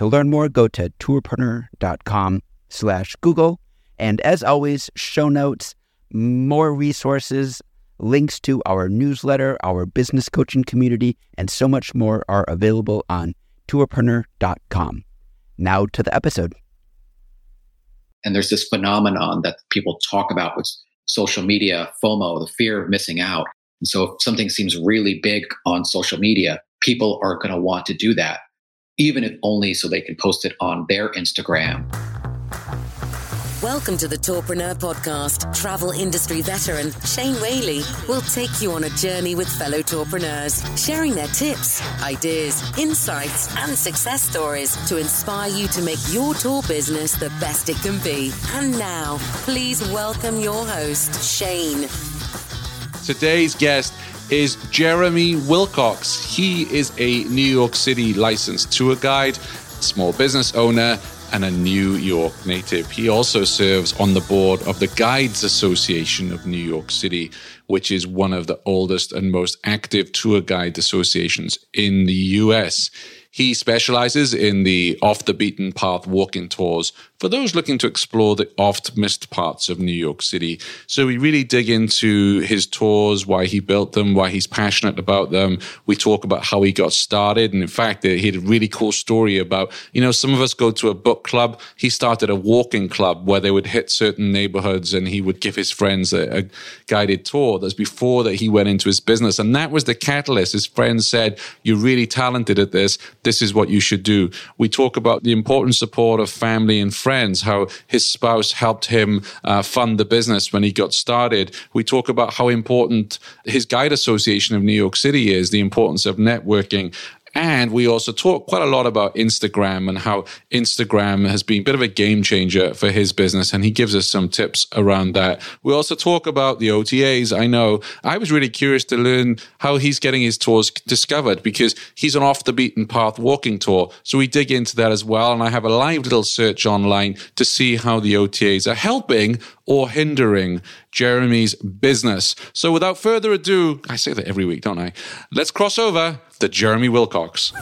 To learn more, go to tourpreneur.com slash Google. And as always, show notes, more resources, links to our newsletter, our business coaching community, and so much more are available on tourpreneur.com. Now to the episode. And there's this phenomenon that people talk about with social media, FOMO, the fear of missing out. And so if something seems really big on social media, people are going to want to do that, even if only so they can post it on their Instagram. Welcome to the Tourpreneur Podcast. Travel industry veteran Shane Whaley will take you on a journey with fellow tourpreneurs, sharing their tips, ideas, insights, and success stories to inspire you to make your tour business the best it can be. And now, please welcome your host, Shane. Today's guest is Jeremy Wilcox. He is a New York City licensed tour guide, small business owner, and a New York native. He also serves on the board of the Guides Association of New York City, which is one of the oldest and most active tour guide associations in the US. He specializes in the off the beaten path walking tours for those looking to explore the oft missed parts of New York City. So we really dig into his tours, why he built them, why he's passionate about them. We talk about how he got started. And in fact, he had a really cool story about, you know, some of us go to a book club. He started a walking club where they would hit certain neighborhoods and he would give his friends a, a guided tour. That's before that he went into his business. And that was the catalyst. His friends said, you're really talented at this. This is what you should do. We talk about the important support of family and friends friends, how his spouse helped him uh, fund the business when he got started. We talk about how important his Guide Association of New York City is, the importance of networking. And we also talk quite a lot about Instagram and how Instagram has been a bit of a game changer for his business. And he gives us some tips around that. We also talk about the OTAs. I know I was really curious to learn how he's getting his tours discovered because he's an off the beaten path walking tour. So we dig into that as well. And I have a live little search online to see how the OTAs are helping or hindering Jeremy's business. So without further ado, I say that every week, don't I? Let's cross over to Jeremy Wilcox.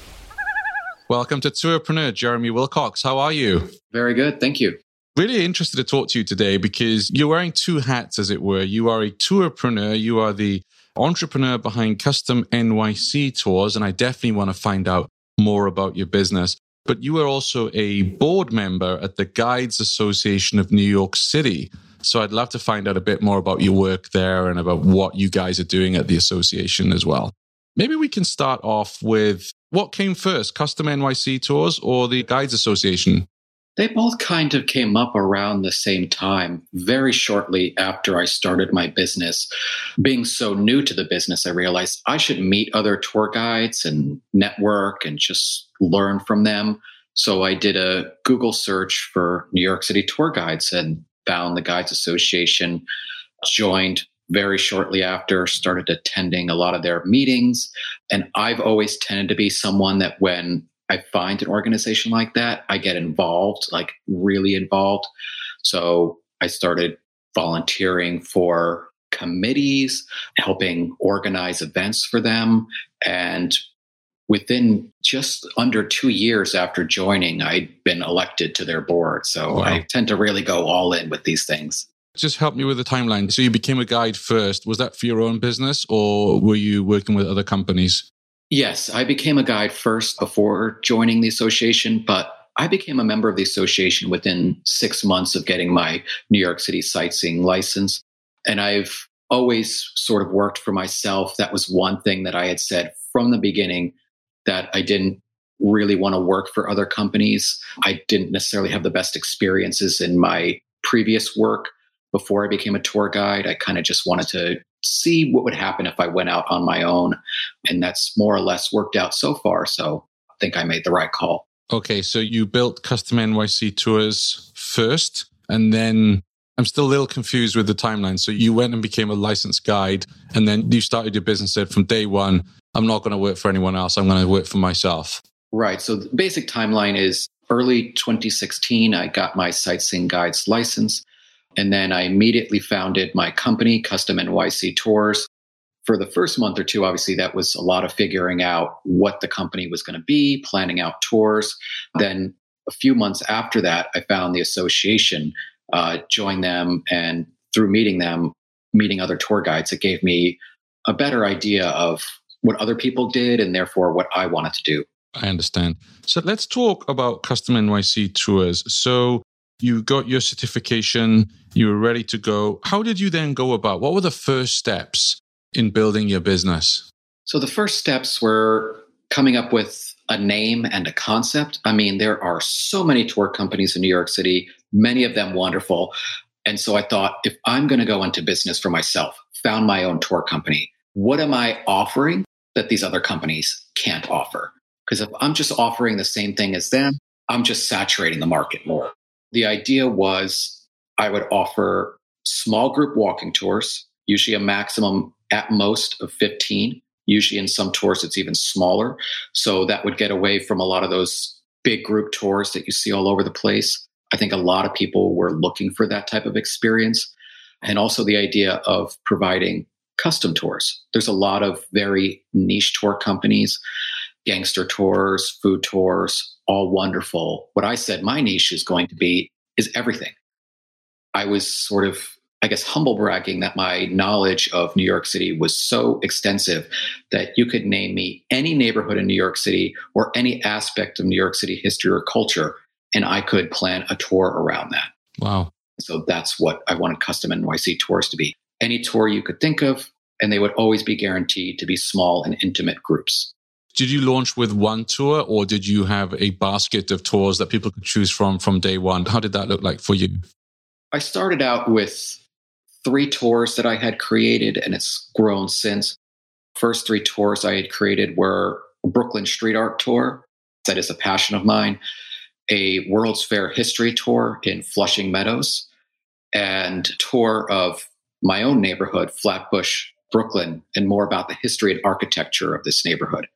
Welcome to Tourpreneur, Jeremy Wilcox. How are you? Very good. Thank you. Really interested to talk to you today because you're wearing two hats, as it were. You are a tourpreneur, you are the entrepreneur behind Custom NYC Tours, and I definitely want to find out more about your business but you are also a board member at the Guides Association of New York City. So I'd love to find out a bit more about your work there and about what you guys are doing at the association as well. Maybe we can start off with what came first, Custom NYC Tours or the Guides Association? They both kind of came up around the same time, very shortly after I started my business. Being so new to the business, I realized I should meet other tour guides and network and just learn from them. So I did a Google search for New York City tour guides and found the Guides Association, joined very shortly after, started attending a lot of their meetings. And I've always tended to be someone that when I find an organization like that, I get involved, like really involved. So I started volunteering for committees, helping organize events for them. And within just under two years after joining, I'd been elected to their board. So wow. I tend to really go all in with these things. Just help me with the timeline. So you became a guide first. Was that for your own business or were you working with other companies? Yes, I became a guide first before joining the association, but I became a member of the association within six months of getting my New York City sightseeing license. And I've always sort of worked for myself. That was one thing that I had said from the beginning that I didn't really want to work for other companies. I didn't necessarily have the best experiences in my previous work before I became a tour guide. I kind of just wanted to see what would happen if I went out on my own. And that's more or less worked out so far. So I think I made the right call. Okay, so you built custom NYC tours first, and then I'm still a little confused with the timeline. So you went and became a licensed guide, and then you started your business. Said from day one, I'm not going to work for anyone else. I'm going to work for myself. Right. So the basic timeline is early 2016. I got my sightseeing guides license, and then I immediately founded my company, Custom NYC Tours. For the first month or two, obviously, that was a lot of figuring out what the company was going to be, planning out tours. Then a few months after that, I found the association uh, join them, and through meeting them, meeting other tour guides, it gave me a better idea of what other people did and therefore what I wanted to do. I understand. So let's talk about custom NYC tours. So you got your certification, you were ready to go. How did you then go about? What were the first steps in building your business? So the first steps were coming up with a name and a concept. I mean, there are so many tour companies in New York City many of them wonderful. And so I thought, if I'm going to go into business for myself, found my own tour company, what am I offering that these other companies can't offer? Because if I'm just offering the same thing as them, I'm just saturating the market more. The idea was I would offer small group walking tours, usually a maximum at most of 15. Usually in some tours, it's even smaller. So that would get away from a lot of those big group tours that you see all over the place. I think a lot of people were looking for that type of experience. And also the idea of providing custom tours. There's a lot of very niche tour companies, gangster tours, food tours, all wonderful. What I said my niche is going to be is everything. I was sort of, I guess, humble bragging that my knowledge of New York City was so extensive that you could name me any neighborhood in New York City or any aspect of New York City history or culture, and I could plan a tour around that. Wow. So that's what I wanted custom NYC tours to be. Any tour you could think of, and they would always be guaranteed to be small and intimate groups. Did you launch with one tour or did you have a basket of tours that people could choose from from day one? How did that look like for you? I started out with three tours that I had created, and it's grown since. First three tours I had created were a Brooklyn street art tour. That is a passion of mine a World's Fair history tour in Flushing Meadows and tour of my own neighborhood, Flatbush, Brooklyn, and more about the history and architecture of this neighborhood.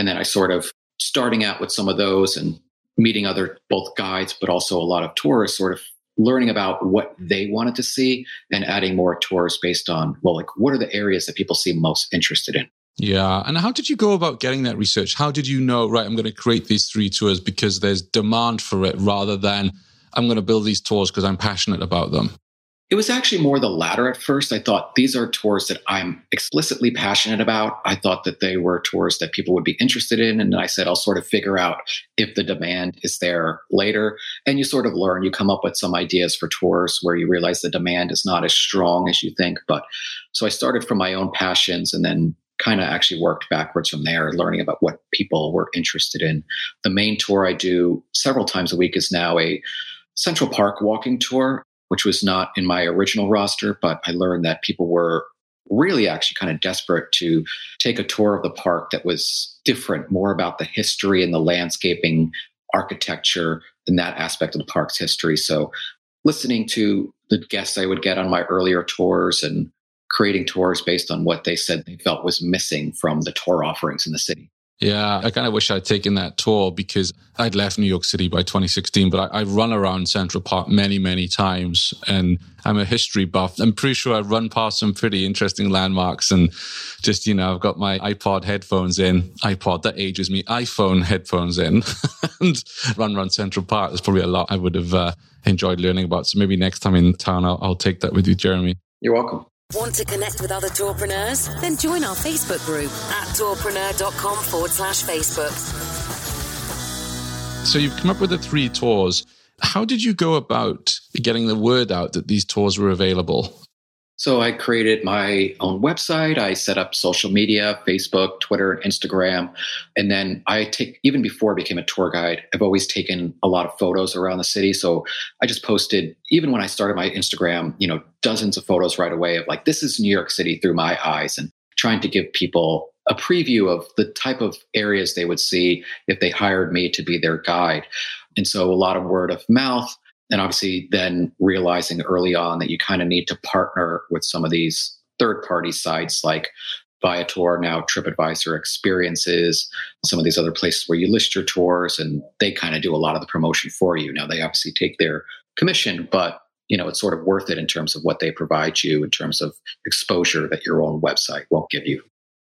And then I sort of starting out with some of those and meeting other both guides, but also a lot of tourists, sort of learning about what they wanted to see and adding more tours based on, well, like what are the areas that people seem most interested in? Yeah. And how did you go about getting that research? How did you know, right, I'm going to create these three tours because there's demand for it rather than I'm going to build these tours because I'm passionate about them? It was actually more the latter at first. I thought these are tours that I'm explicitly passionate about. I thought that they were tours that people would be interested in. And I said, I'll sort of figure out if the demand is there later. And you sort of learn, you come up with some ideas for tours where you realize the demand is not as strong as you think. But so I started from my own passions and then kind of actually worked backwards from there, learning about what people were interested in. The main tour I do several times a week is now a Central Park walking tour, which was not in my original roster, but I learned that people were really actually kind of desperate to take a tour of the park that was different, more about the history and the landscaping, architecture, and that aspect of the park's history. So listening to the guests I would get on my earlier tours and creating tours based on what they said they felt was missing from the tour offerings in the city. Yeah, I kind of wish I'd taken that tour because I'd left New York City by 2016, but I, I run around Central Park many, many times and I'm a history buff. I'm pretty sure I've run past some pretty interesting landmarks and just, you know, I've got my iPod headphones in, iPod, that ages me, iPhone headphones in and run around Central Park. There's probably a lot I would have uh, enjoyed learning about. So maybe next time in town, I'll, I'll take that with you, Jeremy. You're welcome. Want to connect with other tourpreneurs? Then join our Facebook group at tourpreneur.com forward slash Facebook. So you've come up with the three tours. How did you go about getting the word out that these tours were available? So I created my own website. I set up social media, Facebook, Twitter, and Instagram. And then I take, even before I became a tour guide, I've always taken a lot of photos around the city. So I just posted, even when I started my Instagram, you know, dozens of photos right away of like, this is New York City through my eyes and trying to give people a preview of the type of areas they would see if they hired me to be their guide. And so a lot of word of mouth, and obviously then realizing early on that you kind of need to partner with some of these third party sites like Viator, now TripAdvisor experiences, some of these other places where you list your tours and they kind of do a lot of the promotion for you. Now they obviously take their commission, but you know, it's sort of worth it in terms of what they provide you in terms of exposure that your own website won't give you.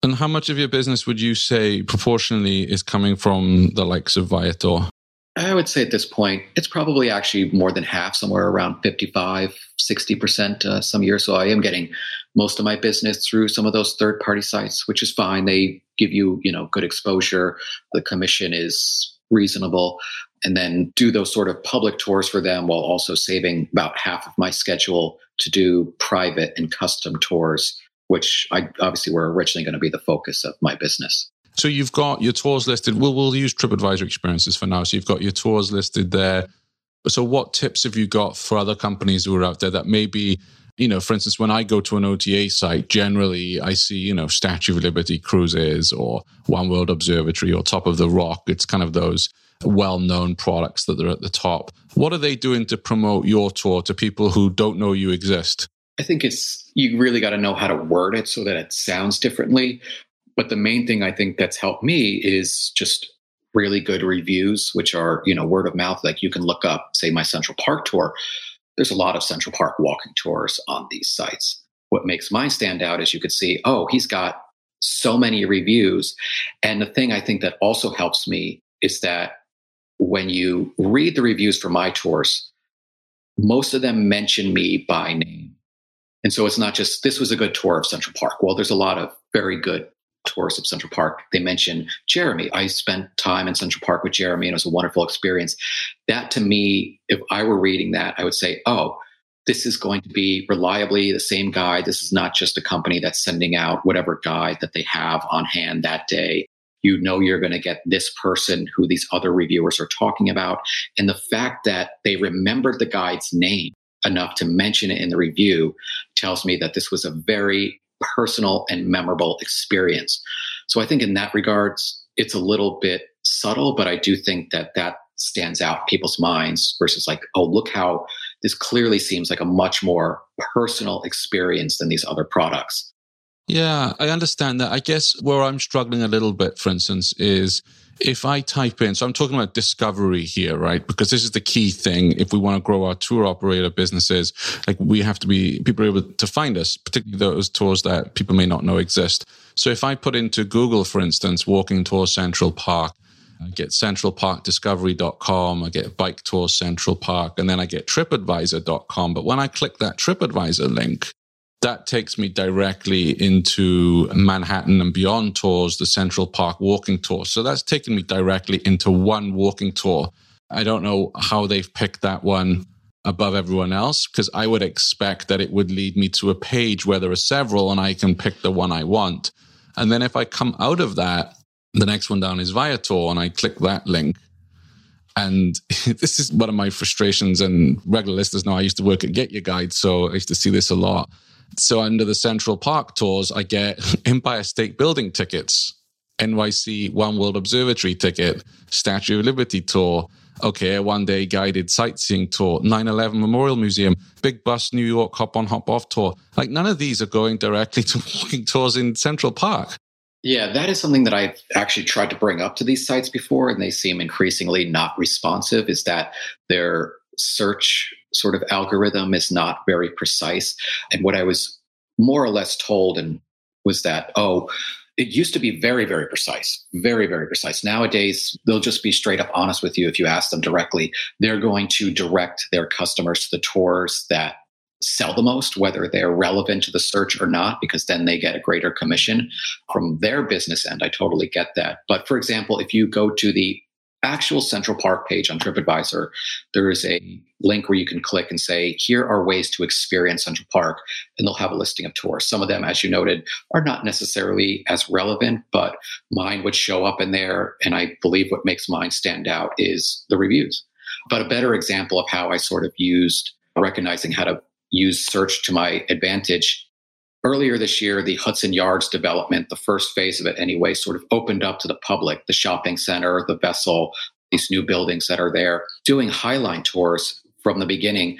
And how much of your business would you say proportionally is coming from the likes of Viator? I would say at this point, it's probably actually more than half, somewhere around 55, 60% uh, some years. So I am getting most of my business through some of those third party sites, which is fine. They give you, you know, good exposure. The commission is reasonable and then do those sort of public tours for them while also saving about half of my schedule to do private and custom tours, which I obviously were originally going to be the focus of my business. So you've got your tours listed. We'll, we'll use TripAdvisor experiences for now. So you've got your tours listed there. So what tips have you got for other companies who are out there that maybe, you know, for instance, when I go to an OTA site, generally I see, you know, Statue of Liberty cruises or One World Observatory or Top of the Rock. It's kind of those well-known products that are at the top. What are they doing to promote your tour to people who don't know you exist? I think it's you really got to know how to word it so that it sounds differently. But the main thing I think that's helped me is just really good reviews, which are, you know, word of mouth. Like you can look up, say, my Central Park tour. There's a lot of Central Park walking tours on these sites. What makes mine stand out is you could see, oh, he's got so many reviews. And the thing I think that also helps me is that when you read the reviews for my tours, most of them mention me by name. And so it's not just this was a good tour of Central Park. Well, there's a lot of very good tours of Central Park. They mention Jeremy. I spent time in Central Park with Jeremy and it was a wonderful experience. That to me, if I were reading that, I would say, oh, this is going to be reliably the same guide. This is not just a company that's sending out whatever guide that they have on hand that day you know you're going to get this person who these other reviewers are talking about. And the fact that they remembered the guide's name enough to mention it in the review tells me that this was a very personal and memorable experience. So I think in that regards, it's a little bit subtle, but I do think that that stands out people's minds versus like, oh, look how this clearly seems like a much more personal experience than these other products. Yeah, I understand that. I guess where I'm struggling a little bit, for instance, is if I type in, so I'm talking about discovery here, right? Because this is the key thing. If we want to grow our tour operator businesses, like we have to be, people are able to find us, particularly those tours that people may not know exist. So if I put into Google, for instance, walking tour Central Park, I get centralparkdiscovery.com, I get bike tour Central Park, and then I get tripadvisor.com. But when I click that TripAdvisor link, that takes me directly into Manhattan and beyond tours, the Central Park walking tour. So that's taken me directly into one walking tour. I don't know how they've picked that one above everyone else because I would expect that it would lead me to a page where there are several and I can pick the one I want. And then if I come out of that, the next one down is Viator and I click that link. And this is one of my frustrations. And regular listeners know I used to work at Get Your Guide, so I used to see this a lot so under the Central Park tours, I get Empire State Building tickets, NYC One World Observatory ticket, Statue of Liberty tour. Okay, a one day guided sightseeing tour, 9 11 Memorial Museum, Big Bus New York hop on hop off tour. Like none of these are going directly to walking tours in Central Park. Yeah, that is something that I've actually tried to bring up to these sites before, and they seem increasingly not responsive. Is that their search sort of algorithm is not very precise. And what I was more or less told and was that, oh, it used to be very, very precise, very, very precise. Nowadays, they'll just be straight up honest with you if you ask them directly. They're going to direct their customers to the tours that sell the most, whether they're relevant to the search or not, because then they get a greater commission from their business end. I totally get that. But for example, if you go to the actual Central Park page on TripAdvisor, there is a link where you can click and say, here are ways to experience Central Park, and they'll have a listing of tours. Some of them, as you noted, are not necessarily as relevant, but mine would show up in there. And I believe what makes mine stand out is the reviews. But a better example of how I sort of used recognizing how to use search to my advantage earlier this year, the Hudson Yards development, the first phase of it anyway, sort of opened up to the public, the shopping center, the vessel, these new buildings that are there, doing Highline tours from the beginning.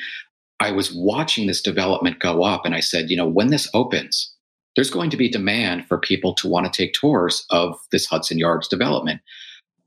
I was watching this development go up and I said, you know, when this opens, there's going to be demand for people to want to take tours of this Hudson Yards development.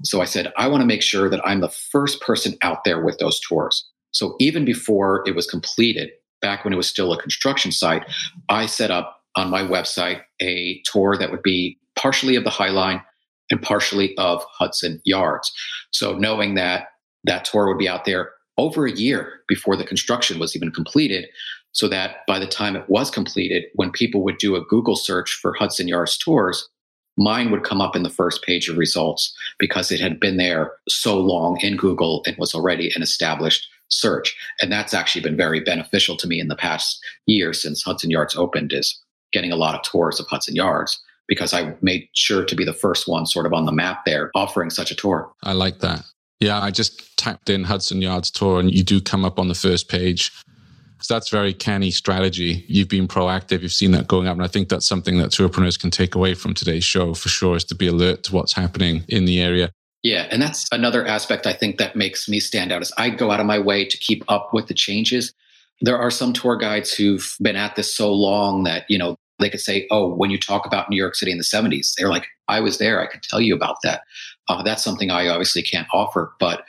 So I said, I want to make sure that I'm the first person out there with those tours. So even before it was completed, back when it was still a construction site, I set up on my website a tour that would be partially of the High Line and partially of Hudson Yards. So knowing that that tour would be out there over a year before the construction was even completed, so that by the time it was completed, when people would do a Google search for Hudson Yards tours, mine would come up in the first page of results because it had been there so long in Google and was already an established search. And that's actually been very beneficial to me in the past year since Hudson Yards opened is getting a lot of tours of Hudson Yards because I made sure to be the first one sort of on the map there offering such a tour. I like that. Yeah, I just tapped in Hudson Yards tour and you do come up on the first page. So that's very canny strategy. You've been proactive. You've seen that going up. And I think that's something that tourpreneurs can take away from today's show for sure is to be alert to what's happening in the area. Yeah, and that's another aspect I think that makes me stand out is I go out of my way to keep up with the changes. There are some tour guides who've been at this so long that, you know, they could say, oh, when you talk about New York City in the 70s, they're like, I was there. I could tell you about that. Uh, that's something I obviously can't offer. But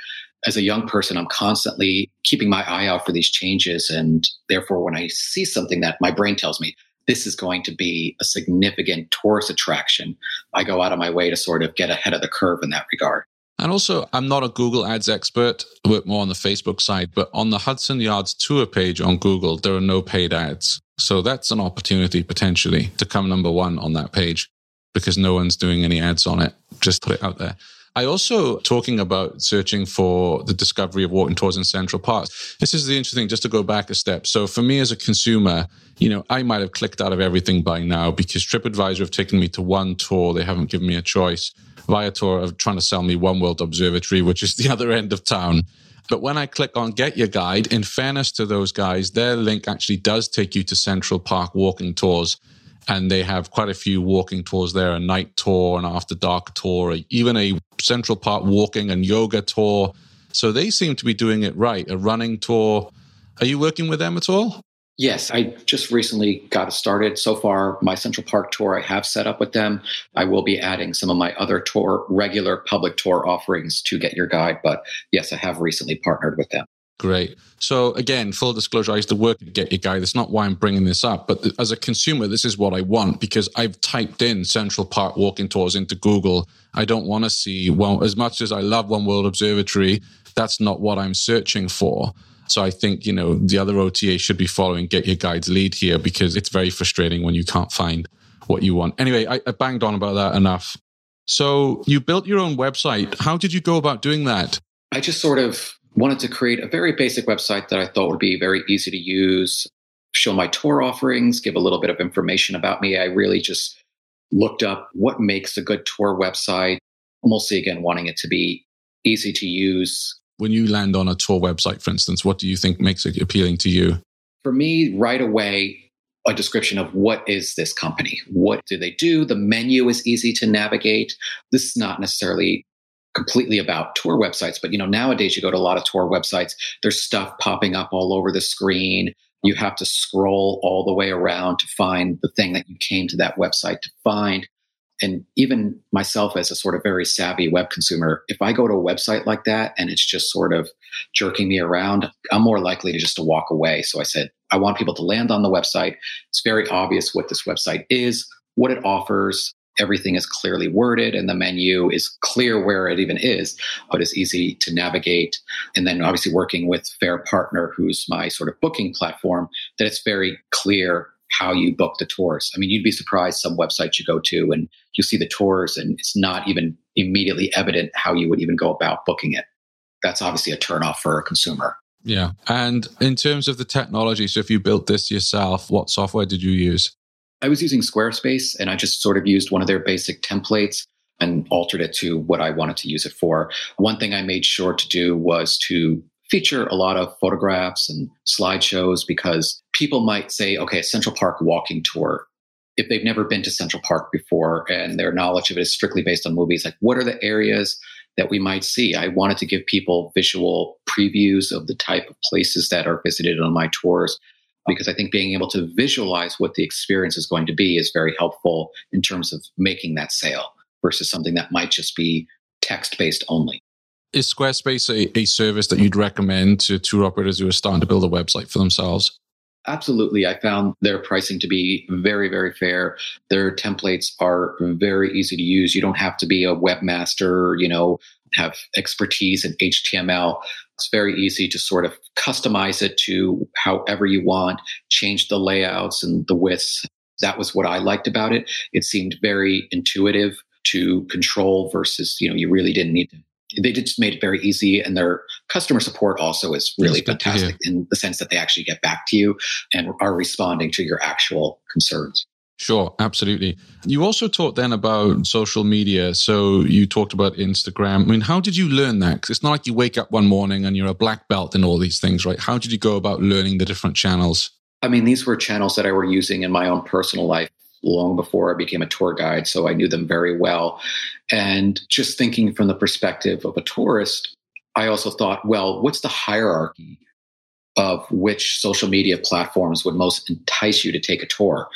as a young person, I'm constantly keeping my eye out for these changes. And therefore, when I see something that my brain tells me, this is going to be a significant tourist attraction. I go out of my way to sort of get ahead of the curve in that regard. And also, I'm not a Google Ads expert. I work more on the Facebook side, but on the Hudson Yards tour page on Google, there are no paid ads. So that's an opportunity potentially to come number one on that page because no one's doing any ads on it. Just put it out there. I also talking about searching for the discovery of walking tours in Central Park. This is the interesting, just to go back a step. So for me as a consumer, you know, I might have clicked out of everything by now because TripAdvisor have taken me to one tour. They haven't given me a choice. Viator are trying to sell me One World Observatory, which is the other end of town. But when I click on Get Your Guide, in fairness to those guys, their link actually does take you to Central Park walking tours and they have quite a few walking tours there a night tour an after dark tour even a central park walking and yoga tour so they seem to be doing it right a running tour are you working with them at all Yes, I just recently got started. So far, my Central Park tour I have set up with them. I will be adding some of my other tour, regular public tour offerings to Get Your Guide. But yes, I have recently partnered with them. Great. So again, full disclosure, I used to work at Get Your Guide. That's not why I'm bringing this up, but as a consumer, this is what I want because I've typed in Central Park walking tours into Google. I don't want to see well as much as I love One World Observatory. That's not what I'm searching for. So I think you know the other OTA should be following Get Your Guide's lead here because it's very frustrating when you can't find what you want. Anyway, I, I banged on about that enough. So you built your own website. How did you go about doing that? I just sort of wanted to create a very basic website that I thought would be very easy to use, show my tour offerings, give a little bit of information about me. I really just looked up what makes a good tour website, mostly again, wanting it to be easy to use. When you land on a tour website, for instance, what do you think makes it appealing to you? For me, right away, a description of what is this company? What do they do? The menu is easy to navigate. This is not necessarily completely about tour websites. But you know, nowadays you go to a lot of tour websites, there's stuff popping up all over the screen. You have to scroll all the way around to find the thing that you came to that website to find. And even myself, as a sort of very savvy web consumer, if I go to a website like that and it's just sort of jerking me around, I'm more likely to just to walk away. So I said, I want people to land on the website. It's very obvious what this website is, what it offers, everything is clearly worded and the menu is clear where it even is, but it's easy to navigate. And then obviously working with FareHarbor, who's my sort of booking platform, that it's very clear how you book the tours. I mean, you'd be surprised some websites you go to and you see the tours and it's not even immediately evident how you would even go about booking it. That's obviously a turnoff for a consumer. Yeah. And in terms of the technology, so if you built this yourself, what software did you use? I was using Squarespace and I just sort of used one of their basic templates and altered it to what I wanted to use it for. One thing I made sure to do was to feature a lot of photographs and slideshows because people might say, okay, Central Park walking tour. if they've never been to Central Park before and their knowledge of it is strictly based on movies, like what are the areas that we might see? I wanted to give people visual previews of the type of places that are visited on my tours because I think being able to visualize what the experience is going to be is very helpful in terms of making that sale versus something that might just be text based only. Is Squarespace a, a service that you'd recommend to tour operators who are starting to build a website for themselves? Absolutely. I found their pricing to be very, very fair. Their templates are very easy to use. You don't have to be a webmaster, you know, have expertise in HTML. It's very easy to sort of customize it to however you want, change the layouts and the widths. That was what I liked about it. It seemed very intuitive to control versus, you know, you really didn't need to they just made it very easy and their customer support also is really fantastic in the sense that they actually get back to you and are responding to your actual concerns Sure, absolutely. You also talked then about social media. So you talked about Instagram. I mean, how did you learn that? Because it's not like you wake up one morning and you're a black belt in all these things, right? How did you go about learning the different channels? I mean, these were channels that I were using in my own personal life long before I became a tour guide, so I knew them very well. And just thinking from the perspective of a tourist, I also thought, well, what's the hierarchy of which social media platforms would most entice you to take a tour?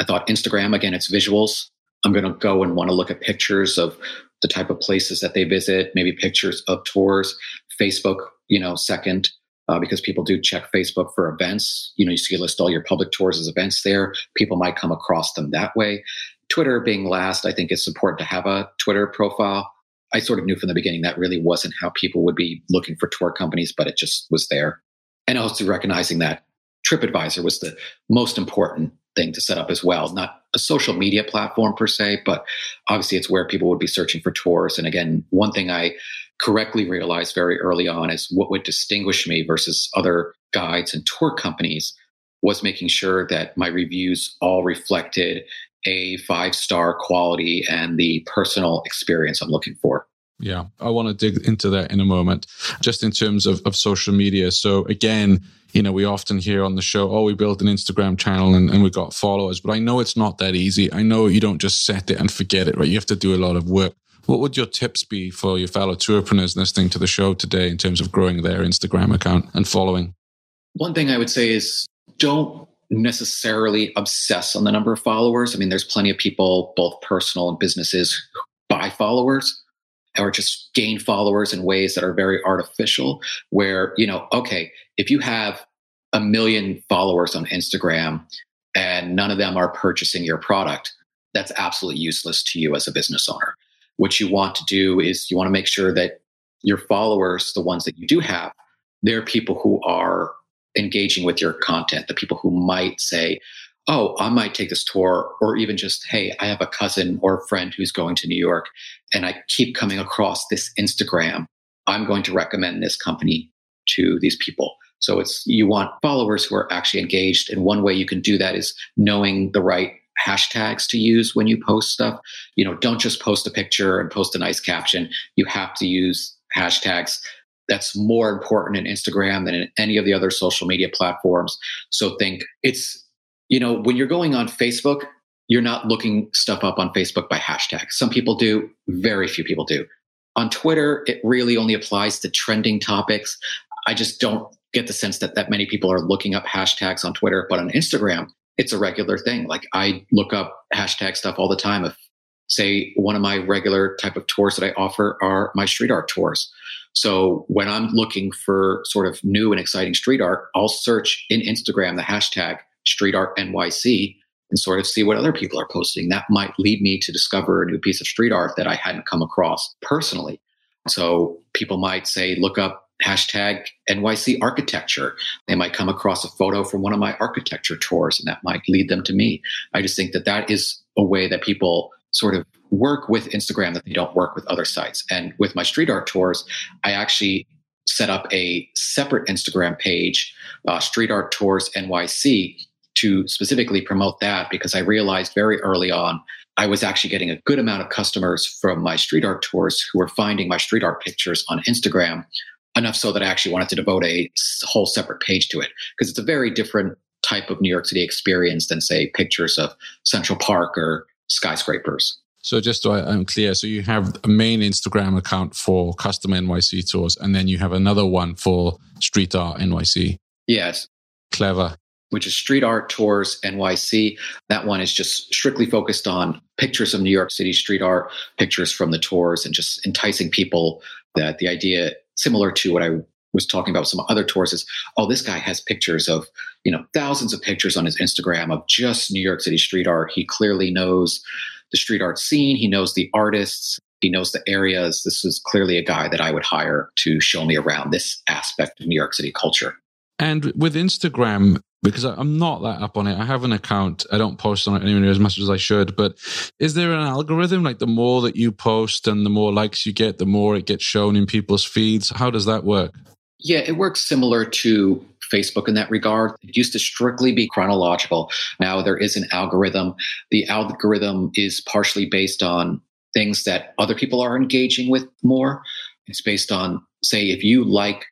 I thought Instagram, again, it's visuals. I'm going to go and want to look at pictures of the type of places that they visit, maybe pictures of tours. Facebook, you know, second uh, because people do check Facebook for events. You know, you see list all your public tours as events there. People might come across them that way. Twitter being last, I think it's important to have a Twitter profile. I sort of knew from the beginning that really wasn't how people would be looking for tour companies, but it just was there. And also recognizing that TripAdvisor was the most important thing to set up as well. Not a social media platform per se, but obviously it's where people would be searching for tours. And again, one thing I correctly realized very early on as what would distinguish me versus other guides and tour companies was making sure that my reviews all reflected a five star quality and the personal experience I'm looking for. Yeah, I want to dig into that in a moment, just in terms of, of social media. So, again, you know, we often hear on the show, oh, we built an Instagram channel and, and we got followers, but I know it's not that easy. I know you don't just set it and forget it, right? You have to do a lot of work. What would your tips be for your fellow tourpreneurs listening to the show today in terms of growing their Instagram account and following? One thing I would say is don't necessarily obsess on the number of followers. I mean, there's plenty of people, both personal and businesses, buy followers or just gain followers in ways that are very artificial. Where, you know, okay, if you have a million followers on Instagram and none of them are purchasing your product, that's absolutely useless to you as a business owner what you want to do is you want to make sure that your followers, the ones that you do have, they're people who are engaging with your content, the people who might say, Oh, I might take this tour, or even just, Hey, I have a cousin or a friend who's going to New York, and I keep coming across this Instagram. I'm going to recommend this company to these people. So it's you want followers who are actually engaged. And one way you can do that is knowing the right hashtags to use when you post stuff. You know, don't just post a picture and post a nice caption. You have to use hashtags. That's more important in Instagram than in any of the other social media platforms. So think it's, you know, when you're going on Facebook, you're not looking stuff up on Facebook by hashtag. Some people do, very few people do. On Twitter, it really only applies to trending topics. I just don't get the sense that that many people are looking up hashtags on Twitter, but on Instagram, it's a regular thing. Like I look up hashtag stuff all the time. If say one of my regular type of tours that I offer are my street art tours. So when I'm looking for sort of new and exciting street art, I'll search in Instagram the hashtag street art NYC and sort of see what other people are posting. That might lead me to discover a new piece of street art that I hadn't come across personally. So people might say, look up hashtag NYC architecture. They might come across a photo from one of my architecture tours, and that might lead them to me. I just think that that is a way that people sort of work with Instagram that they don't work with other sites. And with my street art tours, I actually set up a separate Instagram page, uh, Street Art Tours NYC, to specifically promote that because I realized very early on I was actually getting a good amount of customers from my street art tours who were finding my street art pictures on Instagram enough so that I actually wanted to devote a whole separate page to it because it's a very different type of New York City experience than, say, pictures of Central Park or skyscrapers. So just so I'm clear, so you have a main Instagram account for custom NYC tours, and then you have another one for street art NYC. Yes. Clever. Which is Street Art Tours NYC. That one is just strictly focused on pictures of New York City street art, pictures from the tours, and just enticing people that the idea, similar to what I was talking about with some other tours is oh this guy has pictures of you know thousands of pictures on his instagram of just new york city street art he clearly knows the street art scene. He knows the artists. He knows the areas. This is clearly a guy that I would hire to show me around this aspect of New York City culture. And with Instagram, because I'm not that up on it, I have an account. I don't post on it anywhere as much as I should. But is there an algorithm? Like the more that you post and the more likes you get, the more it gets shown in people's feeds. How does that work? Yeah, it works similar to Facebook in that regard. It used to strictly be chronological. Now there is an algorithm. The algorithm is partially based on things that other people are engaging with more. It's based on, say, if you like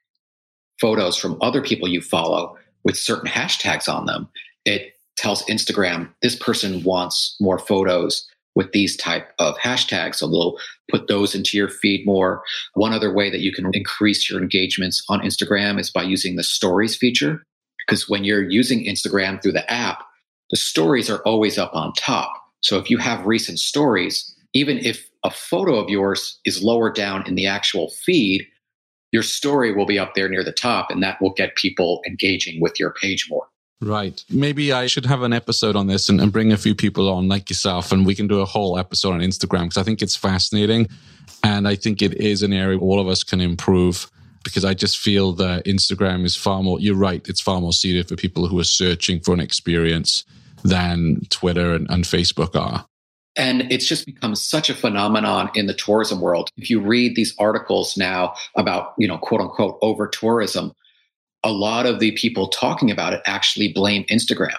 photos from other people you follow with certain hashtags on them, it tells Instagram this person wants more photos with these type of hashtags. So they'll put those into your feed more. One other way that you can increase your engagements on Instagram is by using the stories feature. Because when you're using Instagram through the app, the stories are always up on top. So if you have recent stories, even if a photo of yours is lower down in the actual feed, your story will be up there near the top, and that will get people engaging with your page more. Right. Maybe I should have an episode on this and, and, bring a few people on like yourself, and we can do a whole episode on Instagram because I think it's fascinating. And I think it is an area all of us can improve because I just feel that Instagram is far more, you're right, it's far more suited for people who are searching for an experience than Twitter and, and Facebook are. And it's just become such a phenomenon in the tourism world. If you read these articles now about, you know, quote unquote over tourism, a lot of the people talking about it actually blame Instagram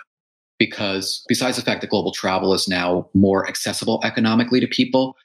because besides the fact that global travel is now more accessible economically to people,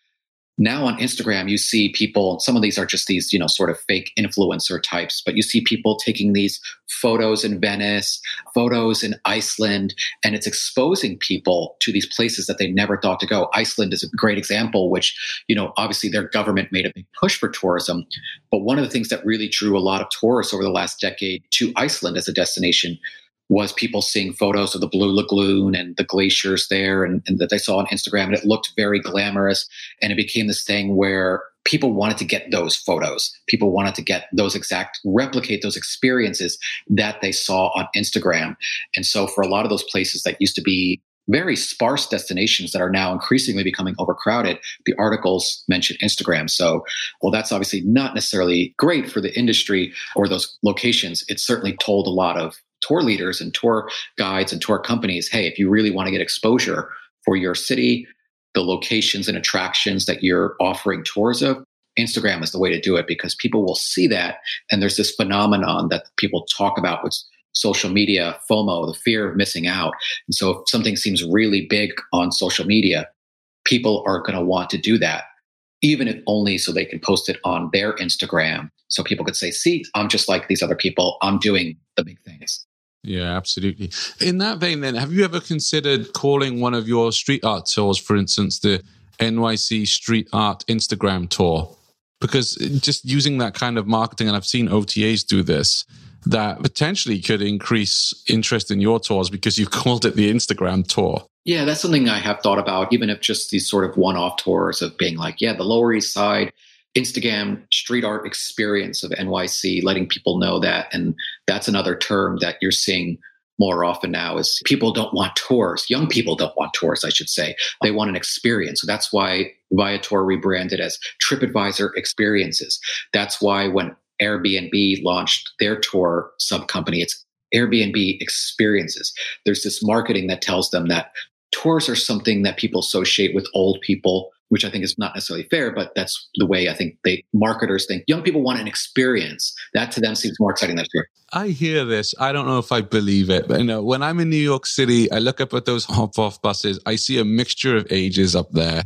now on Instagram, you see people, some of these are just these, you know, sort of fake influencer types, but you see people taking these photos in Venice, photos in Iceland, and it's exposing people to these places that they never thought to go. Iceland is a great example, which, you know, obviously their government made a big push for tourism. But one of the things that really drew a lot of tourists over the last decade to Iceland as a destination was people seeing photos of the Blue Lagoon and the glaciers there and, and, that they saw on Instagram. And it looked very glamorous. And it became this thing where people wanted to get those photos. People wanted to get those exact, replicate those experiences that they saw on Instagram. And so for a lot of those places that used to be very sparse destinations that are now increasingly becoming overcrowded, the articles mention Instagram. So, well, that's obviously not necessarily great for the industry or those locations. It certainly told a lot of tour leaders and tour guides and tour companies hey, if you really want to get exposure for your city, the locations and attractions that you're offering tours of, Instagram is the way to do it because people will see that. And there's this phenomenon that people talk about with social media, FOMO, the fear of missing out. And so if something seems really big on social media, people are going to want to do that, even if only so they can post it on their Instagram. So people could say, see, I'm just like these other people. I'm doing the big things. Yeah, absolutely. In that vein, then, have you ever considered calling one of your street art tours, for instance, the NYC Street Art Instagram tour? Because just using that kind of marketing, and I've seen OTAs do this, that potentially could increase interest in your tours because you've called it the Instagram tour. Yeah, that's something I have thought about, even if just these sort of one off tours of being like, yeah, the Lower East Side Instagram street art experience of NYC, letting people know that. And that's another term that you're seeing more often now is people don't want tours. Young people don't want tours, I should say. They want an experience. So that's why Viator rebranded as TripAdvisor Experiences. That's why when Airbnb launched their tour sub company, it's Airbnb Experiences. There's this marketing that tells them that tours are something that people associate with old people which I think is not necessarily fair, but that's the way I think they marketers think. Young people want an experience. That to them seems more exciting than tour. I hear this. I don't know if I believe it, but you know, when I'm in New York City, I look up at those hop off buses. I see a mixture of ages up there.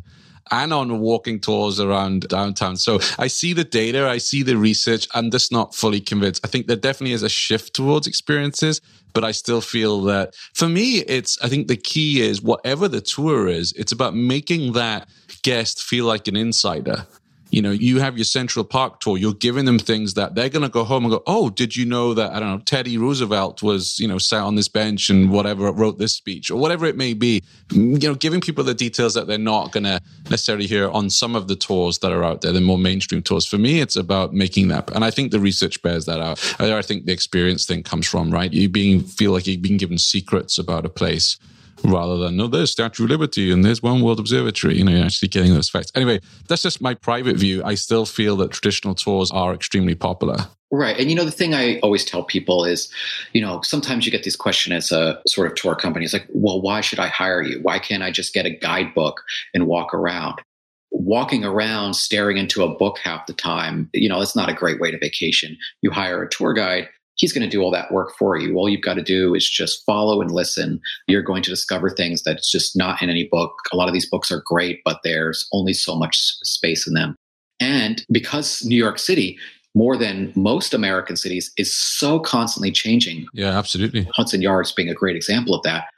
And on walking tours around downtown. So I see the data, I see the research. I'm just not fully convinced. I think there definitely is a shift towards experiences, but I still feel that for me, it's, I think the key is whatever the tour is, it's about making that guest feel like an insider you know, you have your Central Park tour, you're giving them things that they're going to go home and go, oh, did you know that, I don't know, Teddy Roosevelt was, you know, sat on this bench and whatever, wrote this speech or whatever it may be. You know, giving people the details that they're not going to necessarily hear on some of the tours that are out there, the more mainstream tours. For me, it's about making that. And I think the research bears that out. I think the experience thing comes from, right? You being, feel like you've been given secrets about a place rather than no, there's Statue of Liberty and there's One World Observatory. You know, you're actually getting those facts. Anyway, that's just my private view. I still feel that traditional tours are extremely popular. Right. And you know, the thing I always tell people is, you know, sometimes you get this question as a sort of tour company. It's like, well, why should I hire you? Why can't I just get a guidebook and walk around? Walking around staring into a book half the time, you know, it's not a great way to vacation. You hire a tour guide he's going to do all that work for you. All you've got to do is just follow and listen. You're going to discover things that's just not in any book. A lot of these books are great, but there's only so much space in them. And because New York City, more than most American cities, is so constantly changing. Yeah, absolutely. Hudson Yards being a great example of that.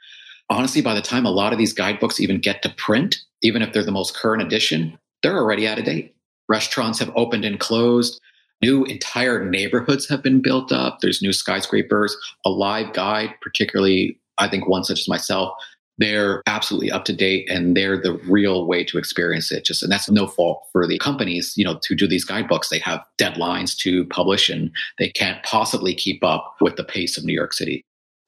Honestly, by the time a lot of these guidebooks even get to print, even if they're the most current edition, they're already out of date. Restaurants have opened and closed. New entire neighborhoods have been built up. There's new skyscrapers. A live guide, particularly, I think one such as myself, they're absolutely up to date and they're the real way to experience it. Just and that's no fault for the companies, you know, to do these guidebooks. They have deadlines to publish and they can't possibly keep up with the pace of New York City.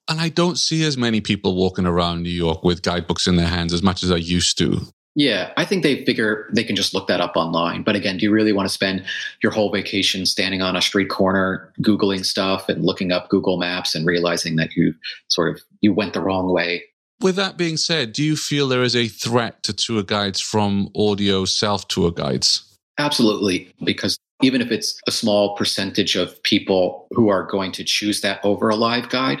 And I don't see as many people walking around New York with guidebooks in their hands as much as I used to. Yeah, I think they figure they can just look that up online. But again, do you really want to spend your whole vacation standing on a street corner, Googling stuff and looking up Google Maps and realizing that you sort of you went the wrong way? With that being said, do you feel there is a threat to tour guides from audio self tour guides? Absolutely, because even if it's a small percentage of people who are going to choose that over a live guide,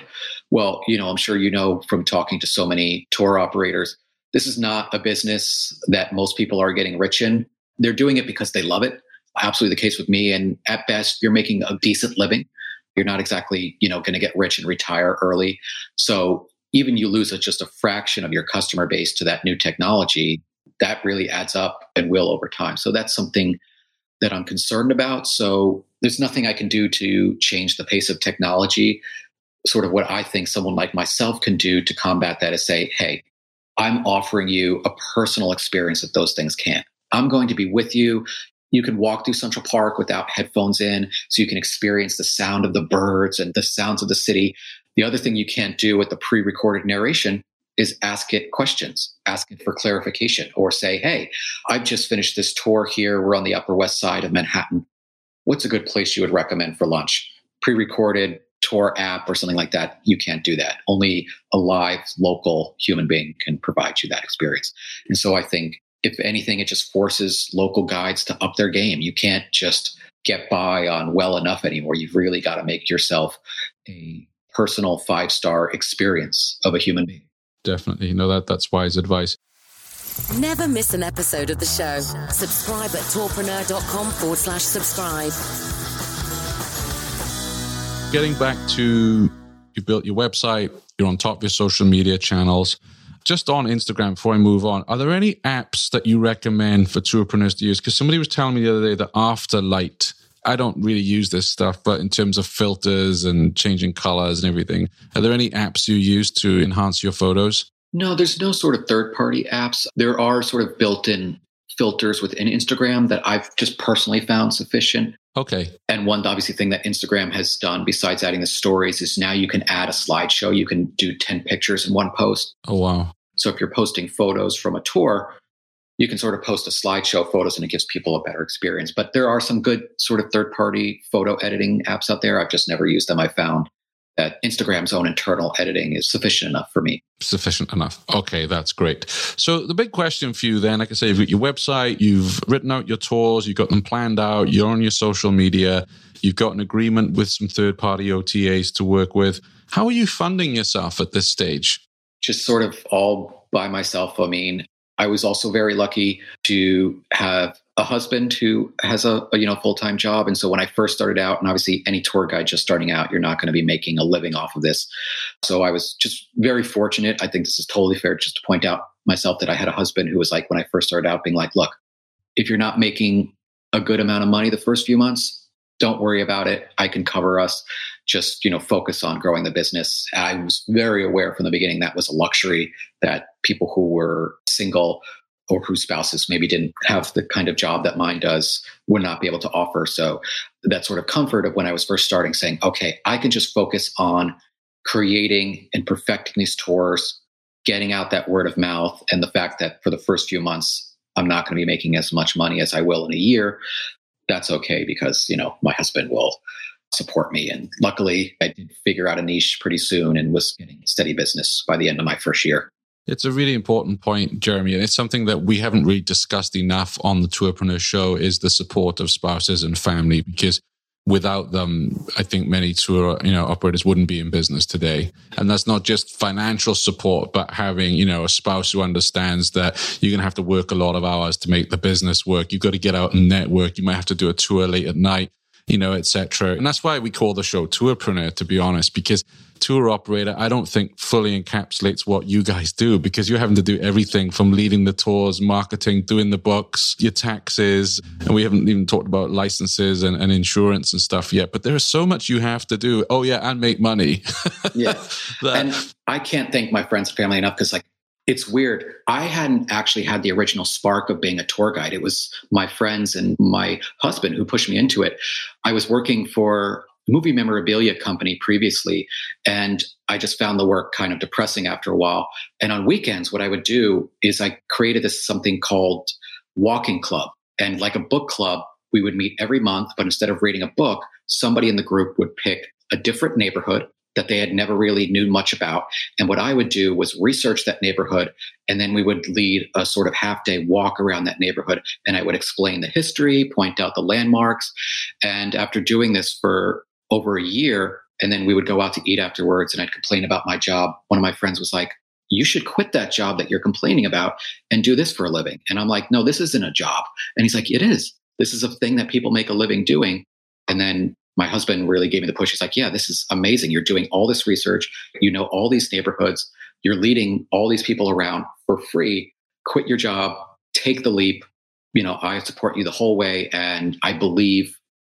well, you know, I'm sure you know from talking to so many tour operators, this is not a business that most people are getting rich in. They're doing it because they love it. Absolutely the case with me. And at best, you're making a decent living. You're not exactly, you know, going to get rich and retire early. So even you lose just a fraction of your customer base to that new technology, that really adds up and will over time. So that's something that I'm concerned about. So there's nothing I can do to change the pace of technology. Sort of what I think someone like myself can do to combat that is say, hey, I'm offering you a personal experience that those things can't. I'm going to be with you. You can walk through Central Park without headphones in, so you can experience the sound of the birds and the sounds of the city. The other thing you can't do with the pre recorded narration is ask it questions, ask it for clarification, or say, Hey, I've just finished this tour here. We're on the Upper West Side of Manhattan. What's a good place you would recommend for lunch? Pre recorded, Tour app or something like that, you can't do that. Only a live local human being can provide you that experience. And so I think if anything, it just forces local guides to up their game. You can't just get by on well enough anymore. You've really got to make yourself a personal five star experience of a human being. Definitely. No, that that's wise advice. Never miss an episode of the show. Subscribe at tourpreneur.com forward slash subscribe getting back to you built your website, you're on top of your social media channels. Just on Instagram, before I move on, are there any apps that you recommend for tourpreneurs to use? Because somebody was telling me the other day that Afterlight, I don't really use this stuff, but in terms of filters and changing colors and everything, are there any apps you use to enhance your photos? No, there's no sort of third party apps. There are sort of built in filters within Instagram that I've just personally found sufficient. Okay. And one obviously thing that Instagram has done besides adding the stories is now you can add a slideshow. You can do 10 pictures in one post. Oh, wow. So if you're posting photos from a tour, you can sort of post a slideshow photos and it gives people a better experience. But there are some good sort of third party photo editing apps out there. I've just never used them. I found that Instagram's own internal editing is sufficient enough for me. Sufficient enough. Okay, that's great. So the big question for you then, like I say, you've got your website, you've written out your tours, you've got them planned out, you're on your social media, you've got an agreement with some third party OTAs to work with. How are you funding yourself at this stage? Just sort of all by myself. I mean, I was also very lucky to have a husband who has a, a you know full-time job. And so when i first started out and obviously any tour guide just starting out you're not going to be making a living off of this. So i was just very fortunate. I think this is totally fair just to point out myself that i had a husband who was like when i first started out being like look if you're not making a good amount of money the first few months don't worry about it. I can cover us. Just you know focus on growing the business. I was very aware from the beginning that was a luxury that people who were single or whose spouses maybe didn't have the kind of job that mine does would not be able to offer. So that sort of comfort of when I was first starting saying, okay, I can just focus on creating and perfecting these tours, getting out that word of mouth, and the fact that for the first few months, I'm not going to be making as much money as I will in a year. That's okay because, you know, my husband will support me. And luckily, I did figure out a niche pretty soon and was getting steady business by the end of my first year. It's a really important point, Jeremy, and it's something that we haven't really discussed enough on the Tourpreneur show is the support of spouses and family because without them, I think many tour, you know, operators wouldn't be in business today. And that's not just financial support, but having, you know, a spouse who understands that you're going to have to work a lot of hours to make the business work. You've got to get out and network. You might have to do a tour late at night you know, etc. And that's why we call the show Tourpreneur, to be honest, because tour operator, I don't think fully encapsulates what you guys do because you're having to do everything from leading the tours, marketing, doing the books, your taxes. And we haven't even talked about licenses and, and insurance and stuff yet, but there is so much you have to do. Oh yeah. And make money. yeah. that, and I can't thank my friends and family enough because like it's weird. I hadn't actually had the original spark of being a tour guide. It was my friends and my husband who pushed me into it. I was working for movie memorabilia company previously, and I just found the work kind of depressing after a while. And on weekends, what I would do is I created this something called Walking Club. And like a book club, we would meet every month, but instead of reading a book, somebody in the group would pick a different neighborhood that they had never really knew much about. And what I would do was research that neighborhood, and then we would lead a sort of half day walk around that neighborhood. And I would explain the history, point out the landmarks. And after doing this for over a year, and then we would go out to eat afterwards, and I'd complain about my job. One of my friends was like, you should quit that job that you're complaining about and do this for a living. And I'm like, no, this isn't a job. And he's like, it is. This is a thing that people make a living doing. And then my husband really gave me the push. He's like, yeah, this is amazing. You're doing all this research. You know all these neighborhoods. You're leading all these people around for free. Quit your job. Take the leap. You know, I support you the whole way. And I believe